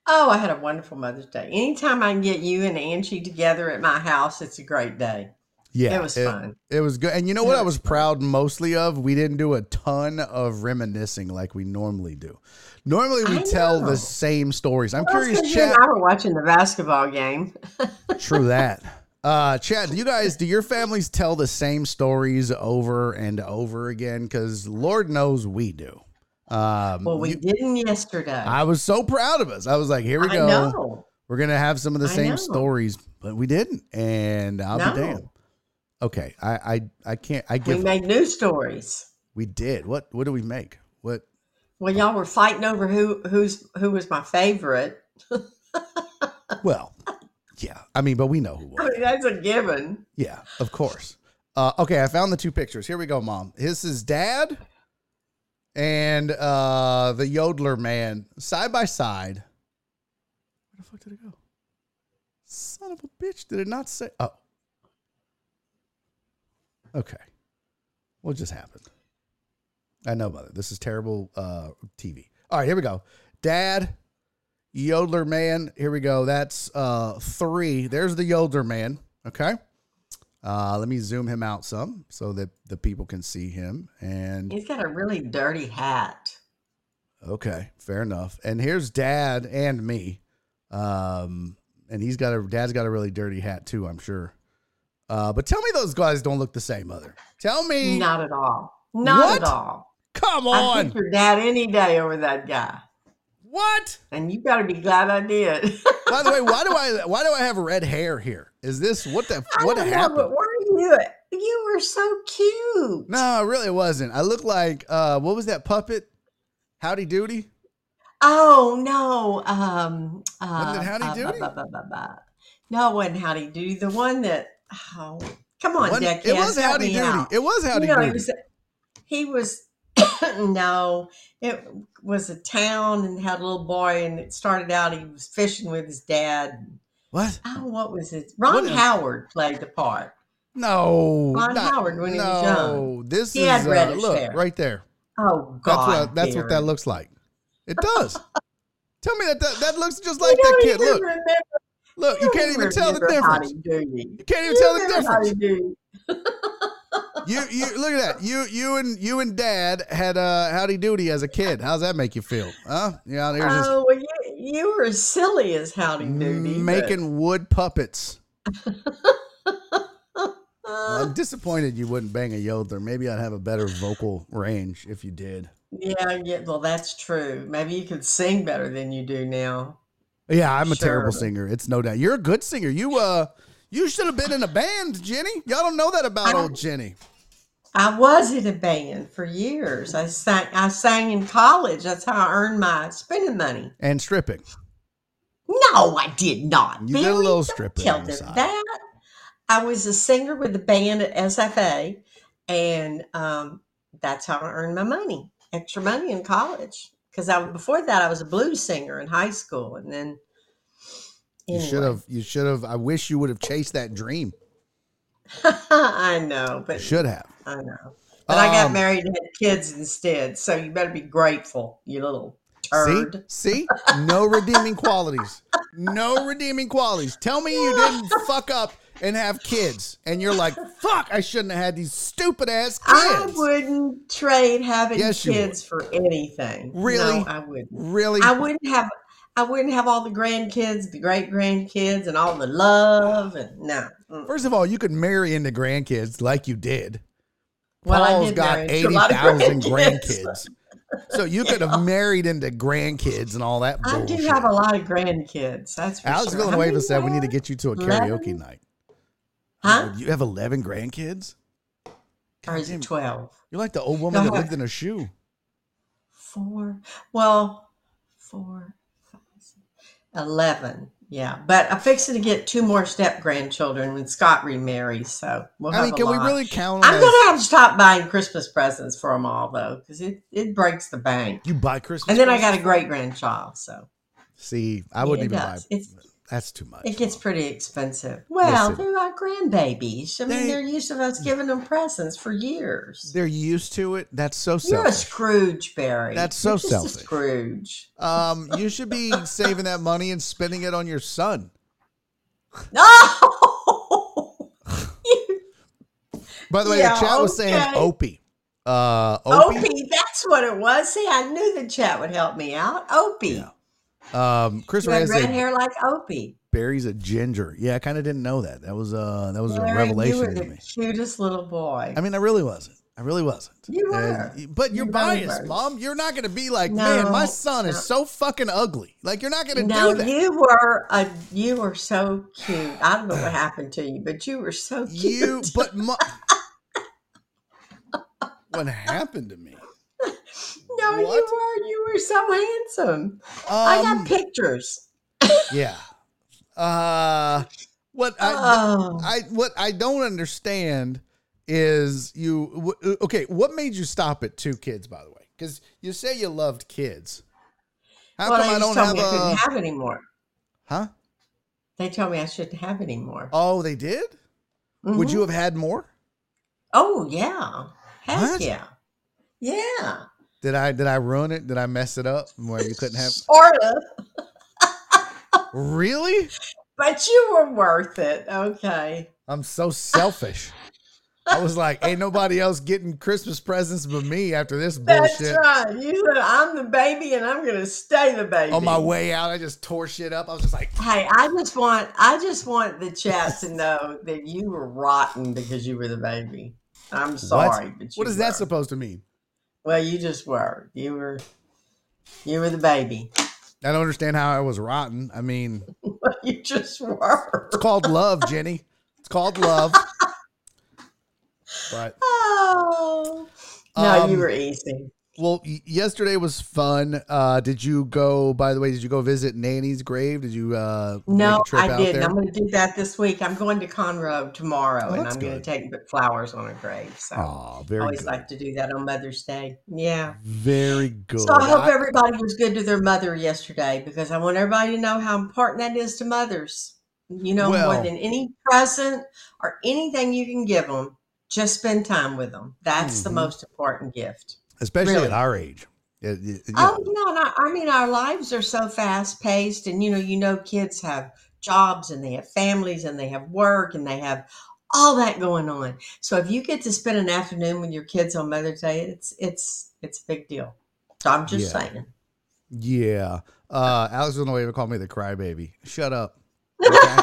Oh, I had a wonderful Mother's Day. Anytime I can get you and Angie together at my house, it's a great day. Yeah. It was fun. It was good. And you know It what I was proud mostly of? We didn't do a ton of reminiscing like we normally do. Normally we tell the same stories. I'm Well, curious, 'cause you and Chad. I were watching the basketball game. True that. Uh, Chad, do you guys, do your families tell the same stories over and over again? Because Lord knows we do. Um, Well, we you- didn't yesterday. I was so proud of us. I was like, here we I go. know. We're gonna have some of the I same know. stories, but we didn't, and I'll No. be damned. Okay, I, I, I can't. I give. We, made new stories. We did. What, what do we make? What? Well, y'all were fighting over who who's who was my favorite. Well, yeah. I mean, but we know who I mean, that's a given. Yeah, of course. Uh, okay, I found the two pictures. Here we go, mom. This is dad and uh, the yodeler man side by side. Where the fuck did it go? Son of a bitch! Did it not say? Oh, okay. What just happened? I know, mother. This is terrible uh, TV. All right, here we go. Dad, yodeler man. Here we go. That's uh, three. There's the yodeler man. Okay. Uh, let me zoom him out some so that the people can see him. And He's got a really dirty hat. okay, fair enough. And here's dad and me. Um, and he's got a dad's got a really dirty hat too, I'm sure. Uh, but tell me those guys don't look the same, mother. Tell me. Not at all. Not What? at all. Come on. I pick your dad any day over that guy. What? And you got to be glad I did. By the way, why do I why do I have red hair here? Is this what the I what don't know, happened? but were you? You were so cute. No, it really wasn't. I look like uh what was that puppet? Howdy Doody? Oh no. Um. Uh, Wasn't it Howdy uh, Doody? bah, bah, bah, bah, bah. No, it wasn't Howdy Doody. The one that. Oh, come on, Wasn't- Deck. it was Howdy me Doody. out. It was Howdy you know, Doody. He was. He was no, it was a town and had a little boy, and it started out he was fishing with his dad. what? Oh, what was it? Ron What Howard played the part. No. Ron not- Howard when he was young. This He is had uh, look hair. right there. Oh That's God, what that's what that looks like. It does. Tell me that, that that looks just like You that kid. Look, remember- look, you don't can't even tell the difference. Doody. You can't even You tell the difference. You you look at that. You you and you and dad had uh howdy doody as a kid. How's that make you feel? Huh? Yeah, there's just Oh, well, you, you were as silly as Howdy Doody. but- making wood puppets. Uh, I'm disappointed you wouldn't bang a yodeler. Maybe I'd have a better vocal range if you did. yeah, yeah. Well, that's true. Maybe you could sing better than you do now. Yeah, I'm a terrible singer. It's no doubt. You're a good singer. You uh you should have been in a band, Jenny. Y'all don't know that about old Jenny. I was in a band for years. I sang. I sang in college. That's how I earned my spending money. And stripping. No, I did not. You did a Billy, little don't stripping Tell them that. I was a singer with the band at SFA, and um, that's how I earned my money, extra money in college. Because I before that I was a blues singer in high school, and then You should have you should have I wish you would have chased that dream. I know, but Should have. I know. But I got Um, married and had kids instead, so you better be grateful, you little turd. See? See? No redeeming qualities. No redeeming qualities. Tell me you didn't fuck up and have kids. And you're like, fuck, I shouldn't have had these stupid ass kids." I wouldn't trade having Yes, kids for anything. Really? No, I wouldn't. Really? I wouldn't have. I wouldn't have all the grandkids, the great grandkids, and all the love. And no. Mm. First of all, you could marry into grandkids like you did. Well, Paul's got marry into a lot of 80,000 grandkids. grandkids. So you could have married into grandkids and all that I bullshit. do have a lot of grandkids. That's for Alex sure. Villanueva said we need to get you to a Eleven? karaoke night. Huh? You have 11 grandkids? or is it twelve? You're like the old woman Go that lived in a shoe. Four. Well, four, eleven. Yeah, but I'm fixing to get two more step grandchildren when Scott remarries. So we'll I have mean, can we really count I'm on gonna have to stop buying Christmas presents for them all though, because it, it breaks the bank. you buy Christmas? And then I got a great grandchild, so See, I wouldn't it even buy. It's That's too much. it gets pretty expensive. Well, Listen. they're our grandbabies. I mean, They- are used to us giving them presents for years. They're used to it. That's so selfish. You're a. Scrooge, Barry. That's so selfish. A Scrooge. Um, you should be saving that money and spending it on your son. No. By the way, Yeah, the chat was saying. Opie. Uh, Opie. Opie, that's what it was. See, I knew the chat would help me out. Opie. Yeah. Um, Chris You Reyes red said hair like Opie. Barry's a ginger. Yeah, I kind of didn't know that. That was uh, that was a revelation You were to the me. cutest little boy. I mean, I really wasn't. I really wasn't. You were. but you're You biased, were. mom. You're not going to be like, man, my No, son is so fucking ugly. Like, you're not going to no, do that. you were a you were so cute. I don't know what happened to you, but you were so cute. You, but what happened to me? No, you were. You were so handsome. I Um, got pictures. yeah. Uh, what I, oh, I what I don't understand is you okay? What made you stop at two kids? By the way, because you say you loved kids. How well, come I don't have me I couldn't a? have any more. Huh? They told me I shouldn't have any more. Oh, they did. Would Mhm. you have had more? Oh yeah, heck What? yeah, yeah. Did I did I ruin it? Did I mess it up where you couldn't have? Sort of, Really? but you were worth it. Okay. I'm so selfish. I was like, ain't nobody else getting Christmas presents but me after this That's bullshit. right. You said I'm the baby, and I'm gonna stay the baby. On my way out, I just tore shit up. I was just like, Hey, I just want I just want the chat to know that you were rotten because you were the baby. I'm sorry, but you what is that supposed to mean? Well, you just were. You were you were the baby. I don't understand how I was rotten. I mean, you just were. it's called love, Jenny. It's called love. But Oh. No, you Um, were easy. Well, y- yesterday was fun. Uh, did you go? By the way, did you go visit Nanny's grave? Did you? Uh, No, trip I didn't. I'm going to do that this week. I'm going to Conroe tomorrow, Oh, and I'm going to take flowers on her grave. So Oh, I very always good. like to do that on Mother's Day. Yeah. very good. So I hope I- everybody was good to their mother yesterday because I want everybody to know how important that is to mothers. You know, Well- more than any present or anything you can give them, just spend time with them. That's the Mhm. most important gift. Especially really. at our age. It- Oh no, no, I mean our lives are so fast paced, and you know, you know, kids have jobs and they have families and they have work and they have all that going on. So if you get to spend an afternoon with your kids on Mother's Day, it's it's it's a big deal. So I'm just Yeah. saying. yeah. Uh, Alex to call me the crybaby. Shut up. Okay?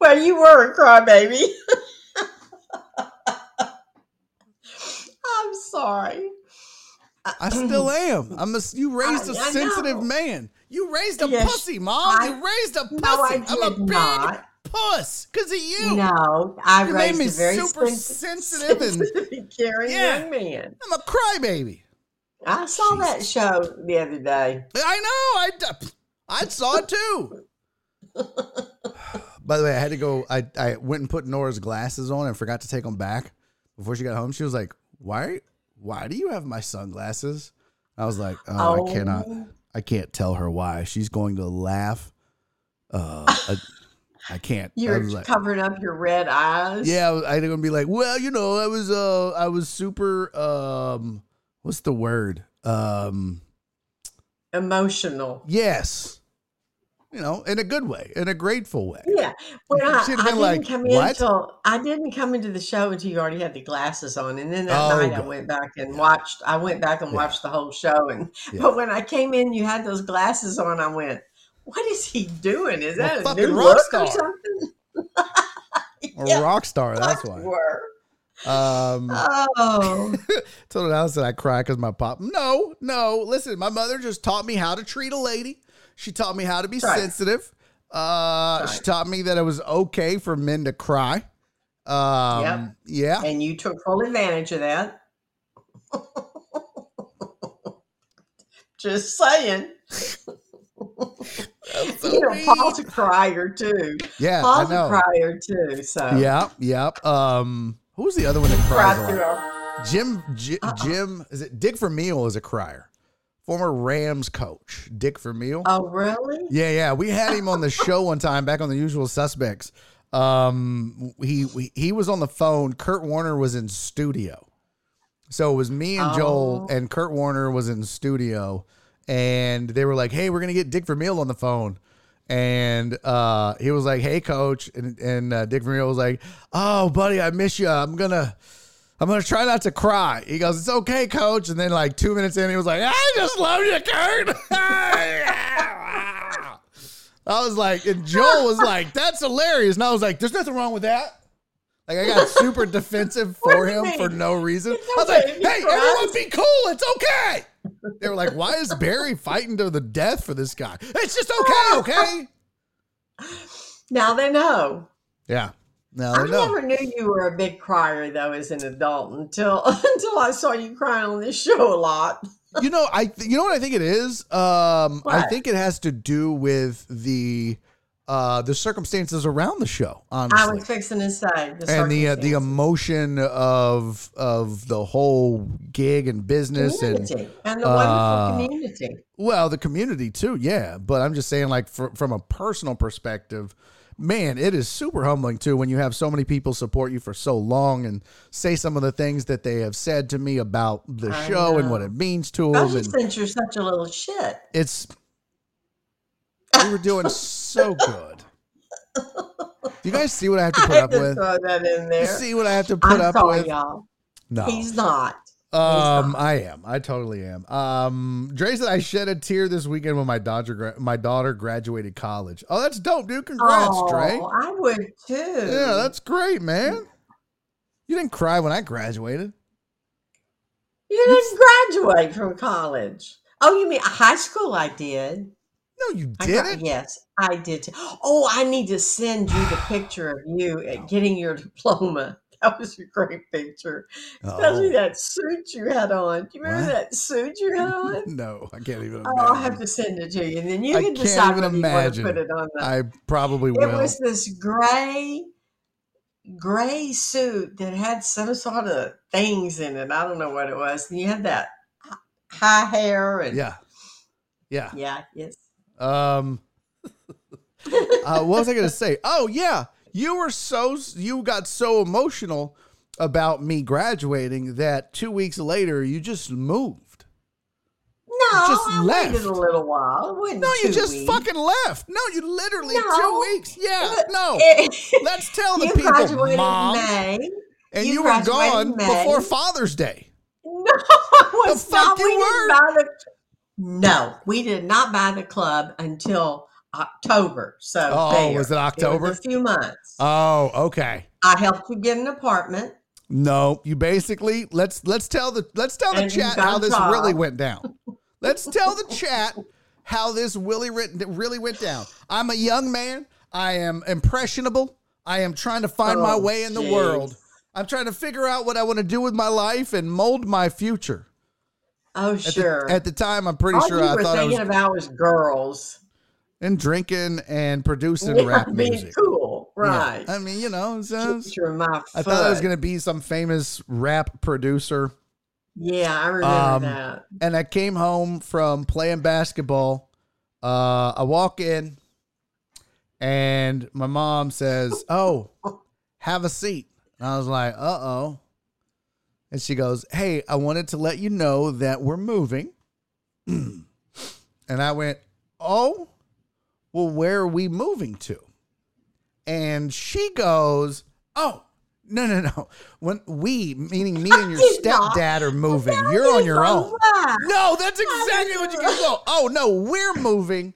Well, you were a crybaby. I'm sorry. I still am. I'm a. You raised a I- sensitive man. You raised a Yes, pussy, mom. I- you raised a pussy. No, I'm a big not. puss because of you. No, I You made raised me a very super sen- sensitive and- sensitive and caring Yeah. young man. I'm a crybaby. I saw that show the other day. I know. I I saw it too. By the way, I had to go. I, I went and put Nora's glasses on and forgot to take them back before she got home. She was like, "Why? Why do you have my sunglasses?" I was like, "Oh, I cannot. I can't tell her why. She's going to laugh. Uh, I, I can't. You're was like, covering up your red eyes. yeah, I was, I was gonna be like, well, you know, I was, uh, I was super. Um, what's the word? Um, Emotional. yes, you know, in a good way, in a grateful way. Yeah. When I, She'd I didn't like, come in until I didn't come into the show until you already had the glasses on. And then that Oh, night I went back and watched I went back and Yeah. watched the whole show. And Yeah. but when I came in, you had those glasses on, I went, What is he doing? Is Well, that a new rock star. or something? A Yeah, rock star. That's why. were. Um, Oh. told Alice that I cry because my pop. No, no. Listen, my mother just taught me how to treat a lady. She taught me how to be Right. sensitive. Uh, She taught me that it was okay for men to cry. Um, Yep. Yeah. And you took full advantage of that. Just saying. you know, Paul's a crier too. Yeah, I Paul's a know. crier too. So Yep, yep. Um, who's the other one that cries cried a through lot? Jim, J- Jim, is it Dick Vermeil is a crier, former Rams coach, Dick Vermeil. Oh, really? Yeah, yeah. We had him on the show one time back on the Usual Suspects. Um, he we, he was on the phone. Kurt Warner was in studio, so it was me and Joel, Oh. and Kurt Warner was in studio, and they were like, "Hey, we're gonna get Dick Vermeil on the phone." And uh, he was like, "Hey, coach," and and uh, Dick Vermeil was like, "Oh, buddy, I miss you. I'm gonna." I'm gonna try not to cry. He goes, "It's okay, coach." And then, like two minutes in, he was like, "I just love you, Kurt." I was like, and Joel was like, "That's hilarious," and I was like, "There's nothing wrong with that." Like I got super defensive for him for no reason. It's I was like, okay if he "Hey, cries." everyone, be cool. It's okay." They were like, "Why is Barry fighting to the death for this guy?" It's just okay, okay. Now they know. Yeah. No, I no. never knew you were a big crier though as an adult until until I saw you crying on this show a lot. you know, I th- you know what I think it is. Um, I think it has to do with the uh the circumstances around the show. Honestly, I was fixing to say the and the uh, the emotion of of the whole gig and business and community and the uh, wonderful community. well the community too yeah but i'm just saying like fr- from a personal perspective man it is super humbling too when you have so many people support you for so long and say some of the things that they have said to me about the I show and what it means to them and since you're such a little shit. it's we were doing so good do you guys see what i have to put had up with throw that in you see what i have to put I'm up sorry, with y'all. no He's not. Um. I am. I totally am. Um, Dre said I shed a tear this weekend when my daughter gra- my daughter graduated college. Oh, that's dope, dude. Congrats, oh, Dre. I would too. Yeah, that's great, man. You didn't cry when I graduated. you didn't graduate from college. Oh, you mean high school? I did. No, you didn't. yes, I did. Too. Oh, I need to send you the picture of you at getting your diploma. That was a great picture, especially Oh, that suit you had on. Do you remember What? that suit you had on? no, I can't even Oh, I'll have to send it to you, and then you I can decide whether you want to imagine. put it on the. I probably will. it was this gray, gray suit that had some sort of things in it. I don't know what it was. And you had that high hair and yeah, yeah. yeah, yes. Um, uh, what was I going to say? Oh yeah, you were so you got so emotional about me graduating that two weeks later you just moved. No, just I left. waited a little while. No, you just weeks. fucking left. No, you literally two weeks. Yeah, no. Let's tell the you people, graduated mom, in May. and you you, were gone before Father's Day. No, The fuck not. you we were? didn't buy the. No, we did not buy the club until October. So Oh, there. was it October? was a few months. Oh, okay. I helped you get an apartment. No, you basically let's let's tell the let's tell the And chat how this job. really went down. Let's tell the chat how this really written really went down. I'm a young man. I am impressionable. I am trying to find my Oh, way in the jeez. world. I'm trying to figure out what I want to do with my life and mold my future. Oh, At, sure. the, at the time, I'm pretty All sure I thought I thinking was about was girls. And drinking and producing Yeah, rap music. cool, Yeah. right? I mean, you know, so I thought I was going to be some famous rap producer. Yeah, I remember Um, that. and I came home from playing basketball. Uh, I walk in, and my mom says, "Oh, have a seat." And I was like, "Uh oh." And she goes, "Hey, I wanted to let you know that we're moving." and I went, "Oh, well, where are we moving to?" And she goes, "Oh." No, no, no. When we, meaning me and your did not. stepdad, are moving, That you're on your own. No, that's exactly what you can go. Oh no, we're moving.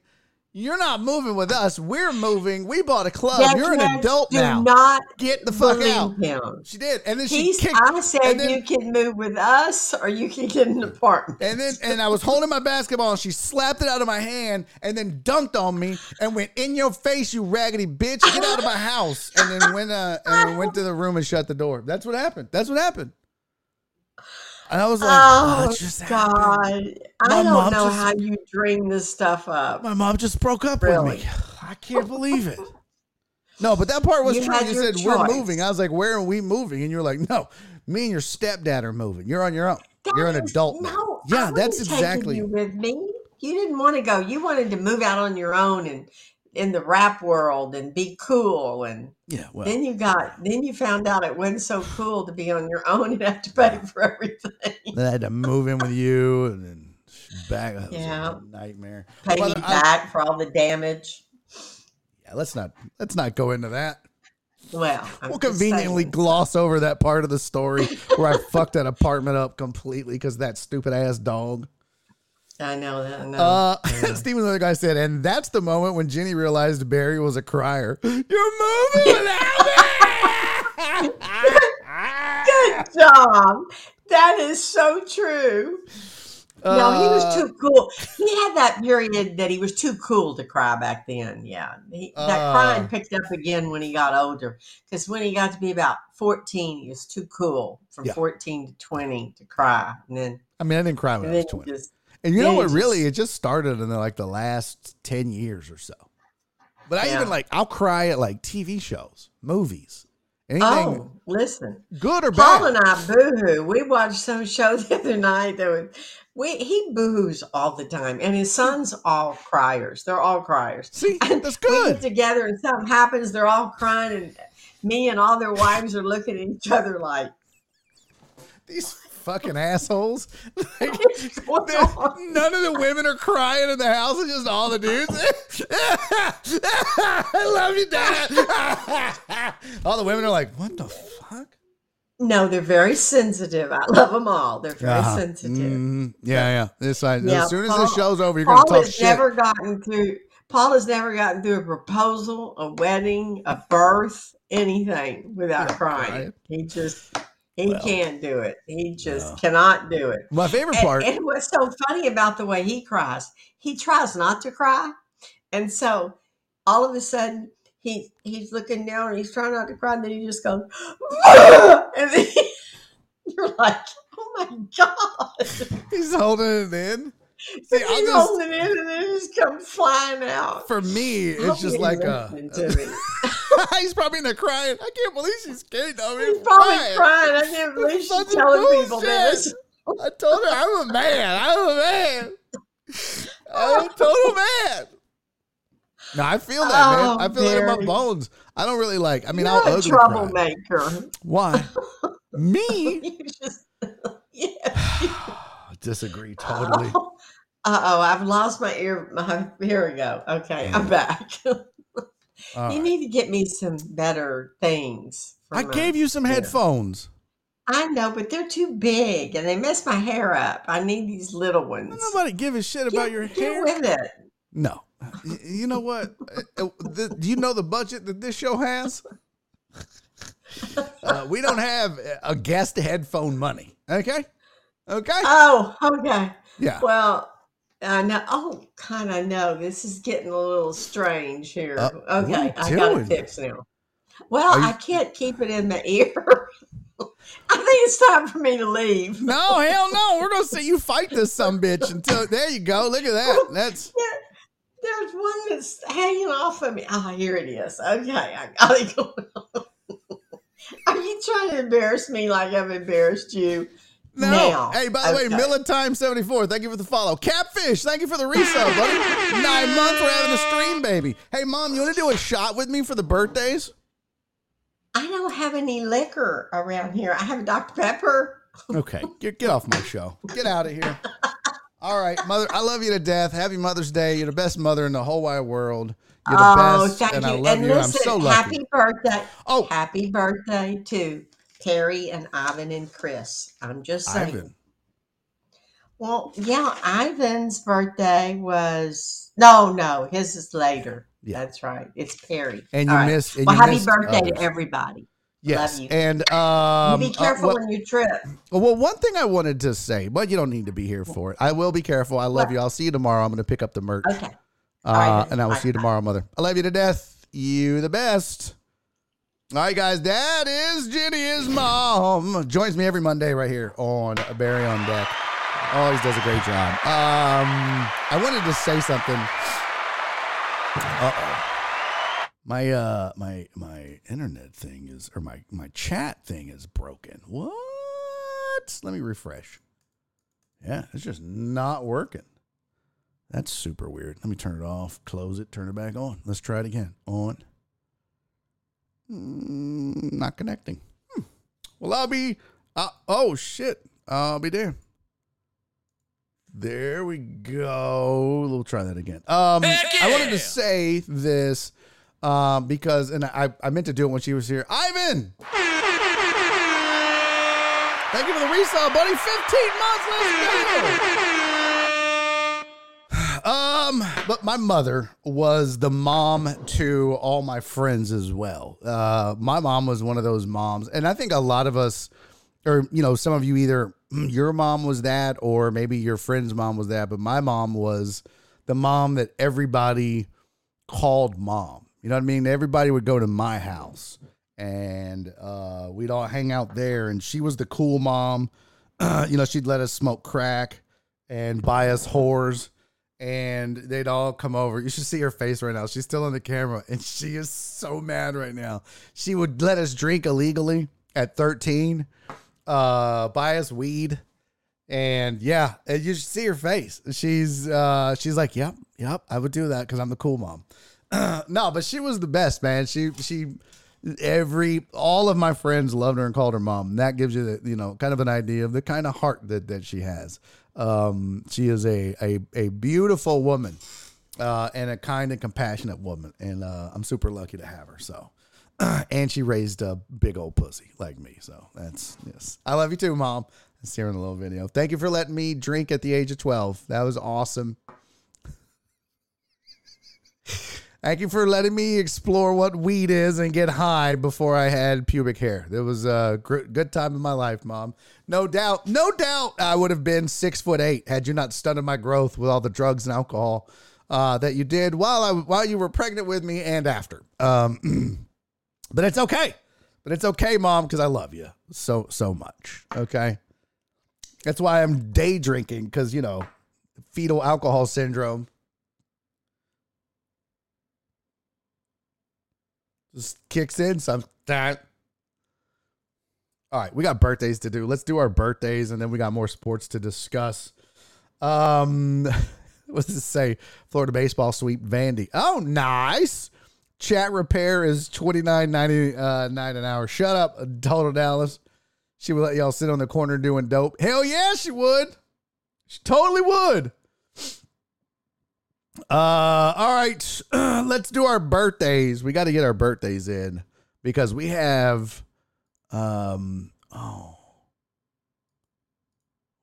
You're not moving with us. We're moving. We bought a club. You're an adult do now. not Get the fuck out. him. She did, and then she He's, kicked. I said and then- you can move with us or you can get an apartment. And then and I was holding my basketball and she slapped it out of my hand and then dunked on me and went in your face, you raggedy bitch, get out of my house. And then went uh and went to the room and shut the door. That's what happened. That's what happened. And I was like, oh, oh just God. I don't know just- how you dream this stuff up. My mom just broke up with me. I can't believe it. No, but that part was You true. You said we're moving. I was like, where are we moving? And you're like, no, me and your stepdad are moving. You're on your own. You're an That is- adult. now. No, Yeah, that's exactly. you with me. You didn't want to go. You wanted to move out on your own and in the rap world and be cool. And Yeah, well, then you got, then you found out it wasn't so cool to be on your own and have to pay for everything. Then I had to move in with you and then back. Yeah. a nightmare. Pay Well, me I- back for all the damage. yeah, let's not let's not go into that. Well, I'm We'll conveniently saying. gloss over that part of the story where I fucked that apartment up completely because that stupid ass dog. I know that. I know. Uh, Steven, the other guy said, and that's the moment when Jenny realized Barry was a crier. You're moving without me. Good job. That is so true. No, he was Uh, too cool. He had that period that he was too cool to cry back then. Yeah, he, that Uh. crying picked up again when he got older. Because when he got to be about fourteen, he was too cool from Yeah. fourteen to twenty to cry, and then I mean, I didn't cry when I was 20. just And you know what? Really, it just started in the, like the last 10 years or so. But I Yeah. even like, I'll cry at like TV shows, movies, anything oh, listen. good or Paul bad. Paul and I boohoo. We watched some show the other night that was we he boohoos all the time, and his sons all criers. They're all criers. See, And that's We get good. together and something happens, they're all crying, and me and all their wives are looking at each other like, These fucking assholes. Like, "What's going on?" none of the women are crying in the house. It's just all the dudes. I love you, Dad. all the women are like, what the fuck? No, they're very sensitive. I love them all. They're very Uh-huh. sensitive. Mhm. Yeah, yeah. This I, Yeah, as soon as Paul- this show's over, you're gonna Paul talk has shit. never gotten through. Paul has never gotten through a proposal, a wedding, a birth, anything without Yeah, crying. crying. He just he Well, can't do it. He just no. cannot do it. My favorite part. and what's so funny about the way he cries, he tries not to cry, and so all of a sudden he he's looking down and he's trying not to cry, and then he just goes, and then you're like, oh my god. He's holding it in. See, I'll He's just holding it in and then it just comes flying out. for me, I hope it's just like uh, a. he's probably in there crying. I can't believe she's skating on me. He's probably crying. crying. I can't believe she's telling people this. I told her I'm a man. I'm a man. I'm a total man. No, I feel that, man. Oh, I feel it in my bones. I don't really like. I mean, You're I'll a troublemaker. Why? Me? you just, yeah. Disagree totally. Uh oh, I've lost my ear. My, here we go. Okay, I'm back. All you right. need to get me some better things. I my- gave you some headphones. I know, but they're too big and they mess my hair up. I need these little ones. Nobody give a shit about Get- your get hair. with it. No. You know what? Uh, uh, Do you know the budget that this show has? Uh, we don't have a guest headphone money. Okay. Okay. Oh, okay. Yeah. Well, I know. Oh, kind of know. This is getting a little strange here. Uh, okay, I got it fixed now. Well, you- I can't keep it in the ear. I think it's time for me to leave. No, hell no. We're gonna see you fight this some bitch until there you go. Look at that. That's There, there's one that's hanging off of me. Oh, here it is. Okay, I got it going on. Are you trying to embarrass me like I've embarrassed you? No. Now. Hey, by the way. Miller Time 74, thank you for the follow. Catfish, thank you for the resub, buddy. Nine months, we're having a stream, baby. Hey, mom, you wanna do a shot with me for the birthdays? I don't have any liquor around here. I have Dr. Pepper. Okay, get, get off my show. Get out of here. All right, mother, I love you to death. Happy Mother's Day. You're the best mother in the whole wide world. You're the oh, best, thank and you. I love and you. listen, I'm so lucky. happy birthday. oh, Happy birthday to Terry and Ivan and Chris. I'm just saying. Ivan. Well, yeah, Ivan's birthday was no, no, his is later. Yeah. That's right. It's Perry. And you All right. missed. And Well, you happy missed birthday others. to everybody. Yes, you. and um, you be uh, careful when you trip. Well, one thing I wanted to say, but you don't need to be here for it. I will be careful. I love What? you. I'll see you tomorrow. I'm going to pick up the merch. Okay. Uh, right, and I will Bye. see you tomorrow, mother. I love you to death. You the best. All right, guys. That is Jenny's mom. Joins me every Monday right here on Barry on Deck. Always does a great job. Um, I wanted to say something. Uh oh. My uh my my internet thing is or my my chat thing is broken. What? Let me refresh. Yeah, it's just not working. That's super weird. Let me turn it off, close it, turn it back on. Let's try it again. On. Mm, not connecting. Hmm. Well, I'll be. Uh, oh shit! I'll be there. There we go. We'll try that again. Um, I wanted to say this um, because, and I, I meant to do it when she was here. Ivan, thank you for the resale, buddy. Fifteen months. Let's go. Um, but my mother was the mom to all my friends as well. Uh, my mom was one of those moms, and I think a lot of us, or you know, some of you either your mom was that, or maybe your friend's mom was that. But my mom was the mom that everybody called mom. You know what I mean? Everybody would go to my house, and uh, we'd all hang out there. And she was the cool mom. you know, she'd let us smoke crack and buy us whores and they'd all come over. You should see her face right now. She's still on the camera and she is so mad right now. She would let us drink illegally at 13, uh, buy us weed. And yeah, and you should see her face. She's uh she's like, "Yep, yep, I would do that cuz I'm the cool mom." no, but she was the best, man. She she every all of my friends loved her and called her mom. That gives you the, you know, kind of an idea of the kind of heart that that she has. Um, she is a a, a beautiful woman, uh, and a kind and compassionate woman, and uh, I'm super lucky to have her. So, and she raised a big old pussy like me. So that's yes, I love you too, mom. It's here in a little video. Thank you for letting me drink at the age of 12. That was awesome. Thank you for letting me explore what weed is and get high before I had pubic hair. It was a gr- good time in my life, mom. No doubt, no doubt, I would have been six foot eight had you not stunted my growth with all the drugs and alcohol uh, that you did while I while you were pregnant with me and after. Um, but it's okay. But it's okay, mom, because I love you so so much. Okay, that's why I'm day drinking because you know fetal alcohol syndrome. Just kicks in sometimes. All right, we got birthdays to do. Let's do our birthdays, and then we got more sports to discuss. Um, what's it say? Florida baseball sweep Vandy. Oh, nice. Chat repair is twenty nine ninety nine an hour. Shut up, total Dallas. She would let y'all sit on the corner doing dope. Hell yeah, she would. She totally would. Uh, all right, let's do our birthdays. We got to get our birthdays in because we have, um, oh,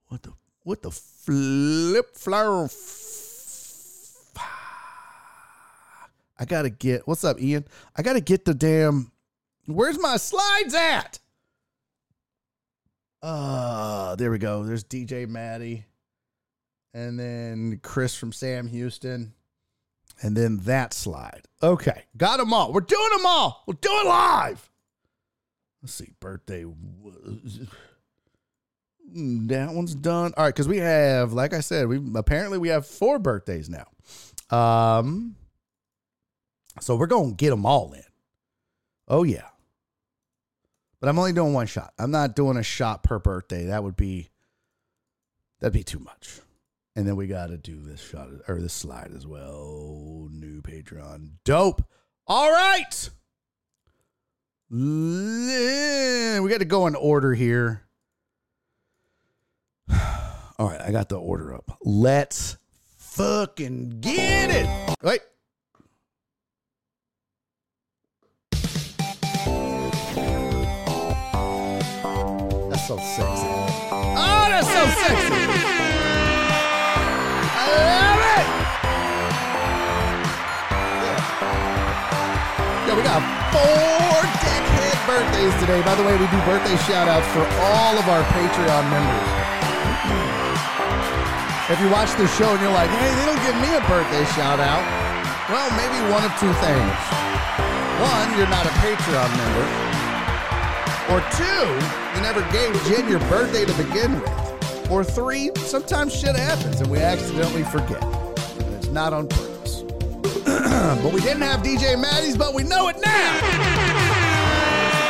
what the what the flip flower? I gotta get. What's up, Ian? I gotta get the damn. Where's my slides at? Uh, there we go. There's DJ Maddie and then Chris from Sam Houston, and then that slide. Okay, got them all. We're doing them all. We'll do it live. Let's see, birthday. Mm, That one's done. All right, because we have, like I said, we apparently we have four birthdays now. Um, so we're gonna get them all in. Oh yeah, but I'm only doing one shot. I'm not doing a shot per birthday. That would be that'd be too much. And then we got to do this shot or this slide as well. New Patreon. Dope. All right. We got to go in order here. All right. I got the order up. Let's fucking get it. Wait. That's so sexy. Oh, that's so sexy. Four deckhead birthdays today. By the way, we do birthday shout outs for all of our Patreon members. If you watch the show and you're like, hey, they don't give me a birthday shout out, well, maybe one of two things. One, you're not a Patreon member. Or two, you never gave Jen your birthday to begin with. Or three, sometimes shit happens and we accidentally forget. And it's not on purpose. but we didn't have DJ Maddie's, but we know it now.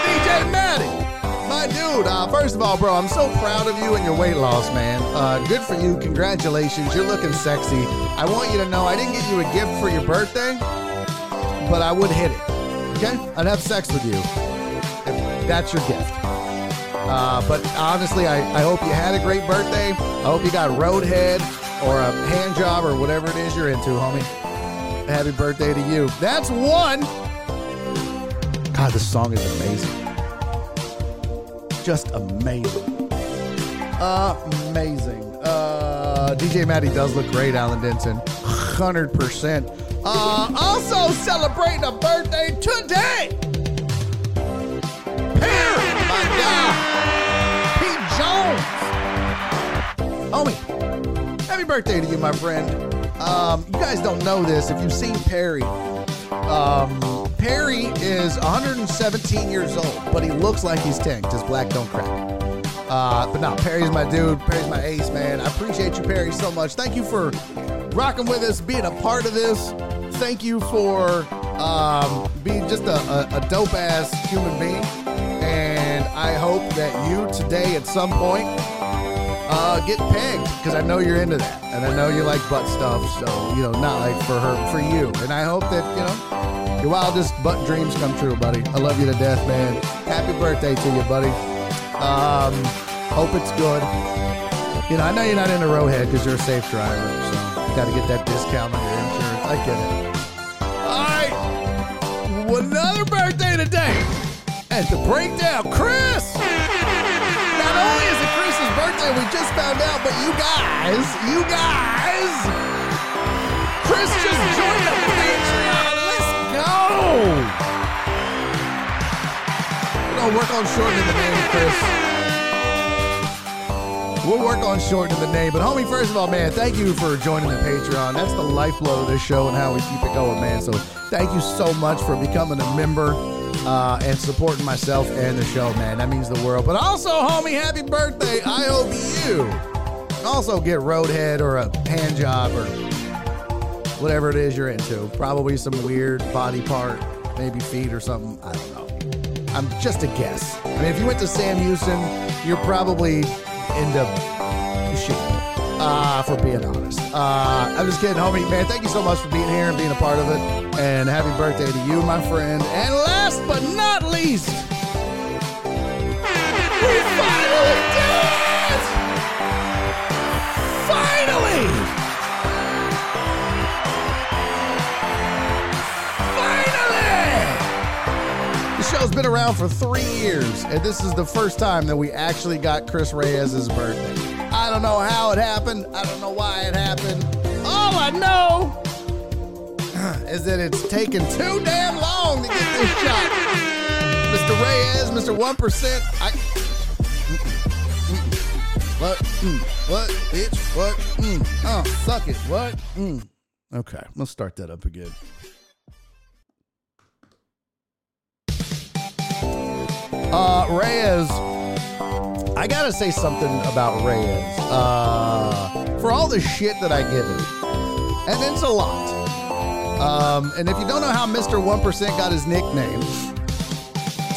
DJ Maddie. My dude, uh, first of all, bro, I'm so proud of you and your weight loss, man. Uh, good for you. Congratulations. You're looking sexy. I want you to know I didn't get you a gift for your birthday, but I would hit it. Okay? I'd have sex with you. That's your gift. Uh, but honestly, I, I hope you had a great birthday. I hope you got roadhead or a hand job or whatever it is you're into, homie. Happy birthday to you. That's one. God, this song is amazing. Just amazing. Amazing. Uh, DJ Maddie does look great, Alan Denson. 100%. Uh, also celebrating a birthday today. Perry, my guy. Pete Jones. Homie, happy birthday to you, my friend. Um, you guys don't know this. If you've seen Perry, um, Perry is 117 years old, but he looks like he's 10 because black don't crack. Uh, but no, Perry's my dude. Perry's my ace, man. I appreciate you, Perry, so much. Thank you for rocking with us, being a part of this. Thank you for um, being just a, a, a dope ass human being. And I hope that you today at some point uh, get pegged because I know you're into that, and I know you like butt stuff. So you know, not like for her, for you. And I hope that you know your wildest butt dreams come true, buddy. I love you to death, man. Happy birthday to you, buddy. Um, hope it's good. You know, I know you're not into Rowhead because you're a safe driver, so you got to get that discount on your insurance. I get it. All right, another birthday today. And to break down, Chris. We just found out, but you guys, you guys, Chris just joined the Patreon. Let's go. We're gonna work on shortening the name, Chris. We'll work on shortening the name, but homie, first of all, man, thank you for joining the Patreon. That's the lifeblood of this show and how we keep it going, man. So thank you so much for becoming a member uh, and supporting myself and the show, man. That means the world. But also, homie, happy birthday. I hope you also get roadhead or a hand job or whatever it is you're into. Probably some weird body part, maybe feet or something. I don't know. I'm just a guess. I mean, if you went to Sam Houston, you're probably into shit. Uh, for being honest. Uh, I'm just kidding, homie. Man, thank you so much for being here and being a part of it. And happy birthday to you, my friend. And but not least, we finally did it! Finally! Finally! The show's been around for three years, and this is the first time that we actually got Chris Reyes' birthday. I don't know how it happened. I don't know why it happened. All I know is that it's taken too damn long to get this shot. Mr. Reyes, Mr. 1%, I. What? Mm. What? Bitch? What? Mm. Oh, suck it. What? Mm. Okay, let's start that up again. Uh, Reyes, I gotta say something about Reyes. Uh, for all the shit that I give him, and it's a lot. Um, and if you don't know how Mr. 1% got his nickname,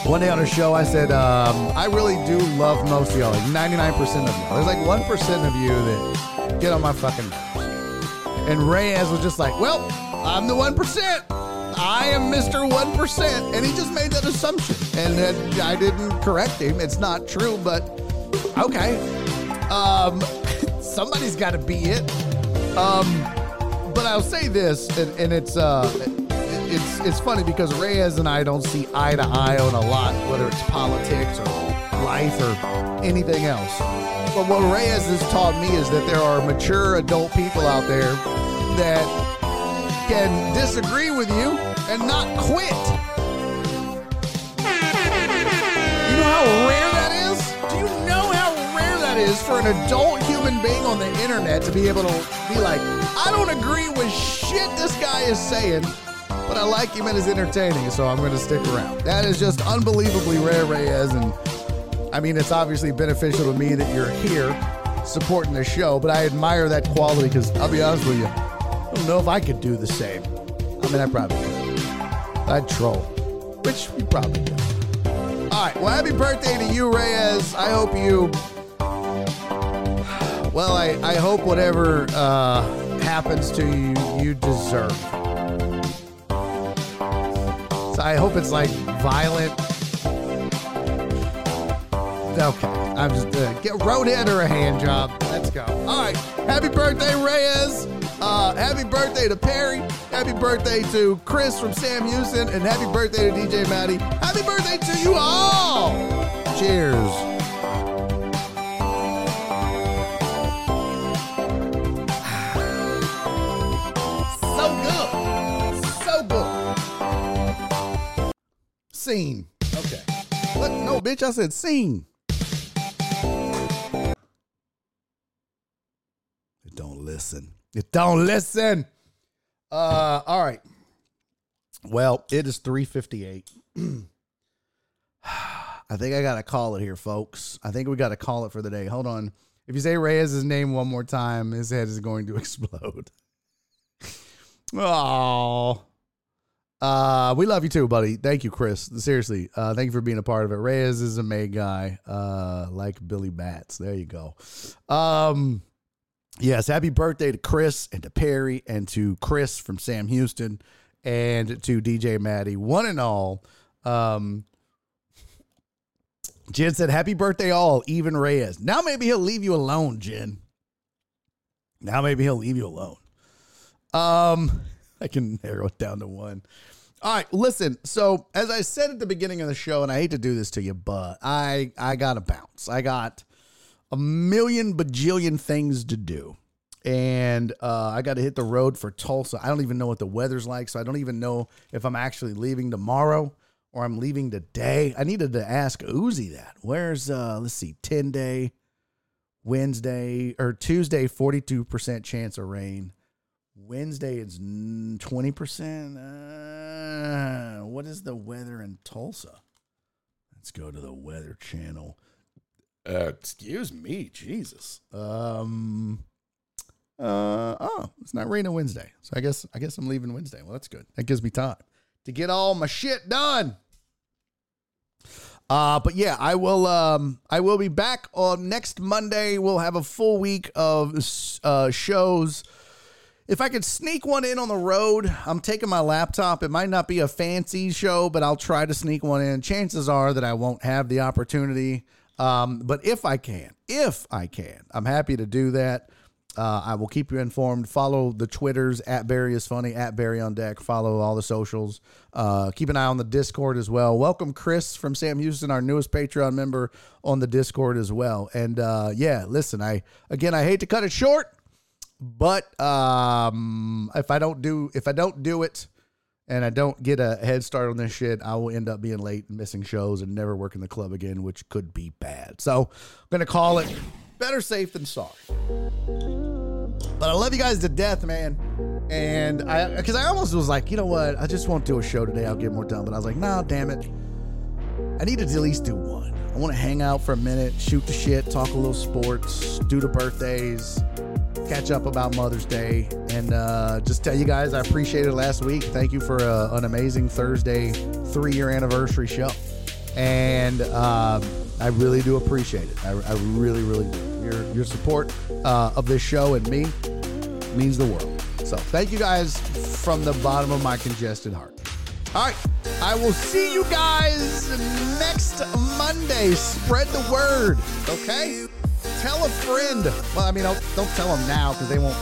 one day on a show I said, um, I really do love most of y'all, like 99% of y'all. There's like 1% of you that get on my fucking nerves. And Reyes was just like, well, I'm the 1%. I am Mr. 1%. And he just made that assumption. And I didn't correct him. It's not true, but okay. Um, somebody's got to be it. Um, but I'll say this, and, and it's uh, it's it's funny because Reyes and I don't see eye to eye on a lot, whether it's politics or life or anything else. But what Reyes has taught me is that there are mature adult people out there that can disagree with you and not quit. You know how rare that is for an adult human being on the internet to be able to be like, I don't agree with shit this guy is saying, but I like him and he's entertaining, so I'm going to stick around. That is just unbelievably rare, Reyes, and I mean, it's obviously beneficial to me that you're here supporting the show, but I admire that quality because I'll be honest with you, I don't know if I could do the same. I mean, I probably could. I'd troll, which you probably do. All right, well, happy birthday to you, Reyes. I hope you. Well, I, I hope whatever uh, happens to you, you deserve. So I hope it's like violent. Okay, I'm just uh, get roadhead or a hand job. Let's go. All right, happy birthday, Reyes. Uh, happy birthday to Perry. Happy birthday to Chris from Sam Houston, and happy birthday to DJ Maddie. Happy birthday to you all. Cheers. Scene. Okay. What? No, bitch, I said scene. It don't listen. It don't listen. Uh, all right. Well, it is 358. I think I gotta call it here, folks. I think we gotta call it for the day. Hold on. If you say Reyes' name one more time, his head is going to explode. Oh. Uh, we love you too, buddy. Thank you, Chris. Seriously, uh, thank you for being a part of it. Reyes is a May guy, uh, like Billy Bats. There you go. Um, yes, happy birthday to Chris and to Perry and to Chris from Sam Houston and to DJ Maddie, one and all. Um, Jen said, "Happy birthday, all, even Reyes." Now maybe he'll leave you alone, Jen. Now maybe he'll leave you alone. Um, I can narrow it down to one. All right, listen. So as I said at the beginning of the show, and I hate to do this to you, but I I gotta bounce. I got a million bajillion things to do. And uh, I got to hit the road for Tulsa. I don't even know what the weather's like, so I don't even know if I'm actually leaving tomorrow or I'm leaving today. I needed to ask Uzi that. Where's uh let's see, 10 day, Wednesday or Tuesday, 42% chance of rain. Wednesday it's mm, 20%. Uh, what is the weather in Tulsa? Let's go to the weather channel. Uh, excuse me, Jesus. Um uh oh, it's not raining Wednesday. So I guess I guess I'm leaving Wednesday. Well, that's good. That gives me time to get all my shit done. Uh, but yeah, I will. Um, I will be back on next Monday. We'll have a full week of uh, shows. If I could sneak one in on the road, I'm taking my laptop. It might not be a fancy show, but I'll try to sneak one in. Chances are that I won't have the opportunity. Um, but if I can, if I can, I'm happy to do that. Uh, I will keep you informed. Follow the Twitters at Barry is funny at Barry on deck. Follow all the socials. Uh, keep an eye on the Discord as well. Welcome Chris from Sam Houston, our newest Patreon member on the Discord as well. And uh, yeah, listen, I again I hate to cut it short, but um, if I don't do if I don't do it and I don't get a head start on this shit, I will end up being late and missing shows and never working the club again, which could be bad. So I'm gonna call it better safe than sorry. But I love you guys to death, man. And I, because I almost was like, you know what? I just won't do a show today. I'll get more done. But I was like, no, damn it. I need to at least do one. I want to hang out for a minute, shoot the shit, talk a little sports, do the birthdays, catch up about Mother's Day, and uh, just tell you guys I appreciated last week. Thank you for uh, an amazing Thursday three year anniversary show. And um, I really do appreciate it. I, I really, really do. Your, your support uh, of this show and me means the world. So thank you guys from the bottom of my congested heart. All right. I will see you guys next Monday. Spread the word, okay? Tell a friend. Well, I mean, don't, don't tell them now because they won't.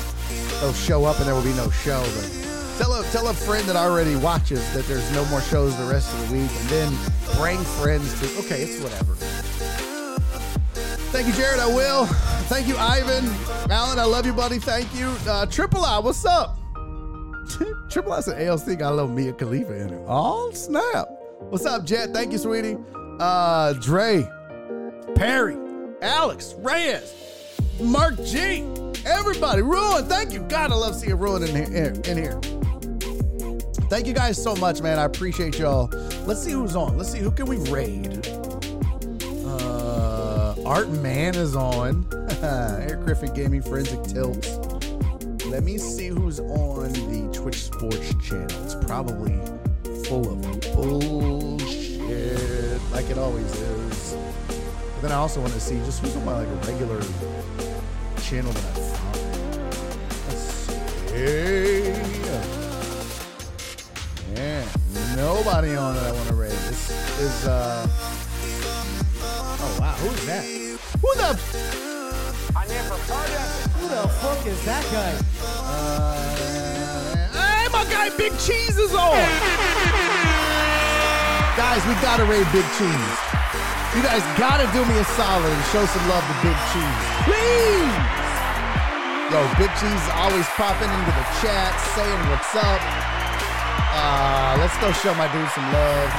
They'll show up and there will be no show. But tell a tell a friend that already watches that there's no more shows the rest of the week, and then bring friends to. Okay, it's whatever. Thank you, Jared. I will. Thank you, Ivan. Alan, I love you, buddy. Thank you. Uh, Triple I, what's up? Triple I said ALC got a little Mia Khalifa in it. Oh, snap. What's up, Jet? Thank you, sweetie. uh, Dre, Perry, Alex, Reyes, Mark G, everybody, Ruin. Thank you. God, I love seeing Ruin in here. In here. Thank you guys so much, man. I appreciate y'all. Let's see who's on. Let's see who can we raid. Uh, Art Man is on. Eric Griffin Gaming Forensic Tilts. Let me see who's on the Twitch Sports channel. It's probably full of bullshit, like it always is. Then I also want to see just who's on my like a regular channel that I follow. Let's see. Yeah, nobody on it I want to raid. This is uh. Oh wow, who's that? Who the? I never heard that. Who the fuck is that guy? Uh, hey, my guy Big Cheese is on. guys, we gotta raid Big Cheese. You guys gotta do me a solid and show some love to Big Cheese, please. Yo, Big Cheese is always popping into the chat, saying what's up. Uh, let's go show my dude some love.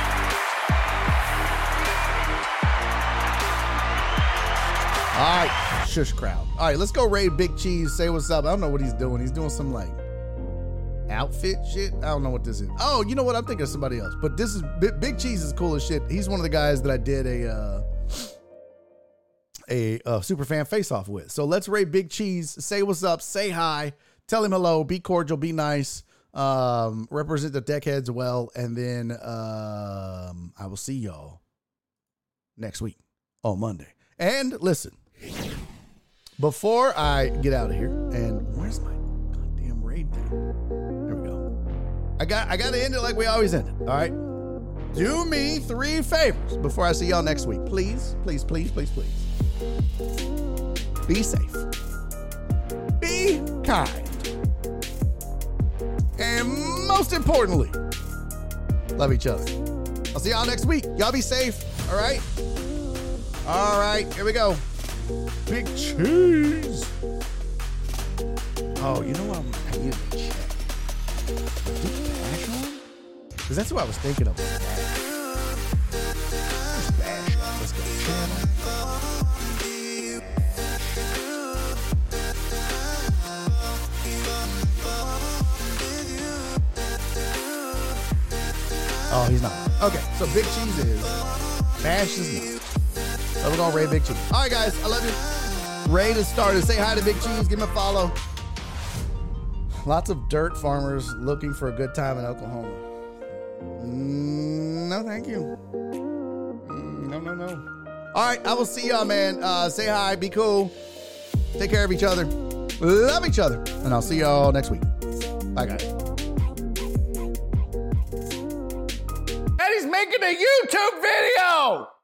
All right, shush crowd. All right, let's go raid Big Cheese. Say what's up. I don't know what he's doing. He's doing some like outfit shit. I don't know what this is. Oh, you know what? I'm thinking of somebody else. But this is Big, Cheese is cool as shit. He's one of the guys that I did a uh, a super fan face off with. So let's raid Big Cheese. Say what's up. Say hi. Tell him hello. Be cordial. Be nice. Um, represent the deckheads well, and then um, I will see y'all next week on Monday. And listen, before I get out of here, and where's my goddamn raid thing? I got I gotta end it like we always end it. All right. Do me three favors before I see y'all next week. Please, please, please, please, please. Be safe. Be kind. And most importantly, love each other. I'll see y'all next week. Y'all be safe. All right. All right. Here we go. Big cheese. Oh, you know what? I need to check. Because that's what I was thinking of. Oh, he's not. Okay, so Big Cheese is. Bash is not. So we're gonna raid Big Cheese. All right, guys, I love you. Raid is started. Say hi to Big Cheese. Give him a follow. Lots of dirt farmers looking for a good time in Oklahoma. Mm, no, thank you. Mm, no, no, no. All right, I will see y'all, man. Uh, say hi. Be cool. Take care of each other. Love each other. And I'll see y'all next week. Bye, guys. And he's making a YouTube video.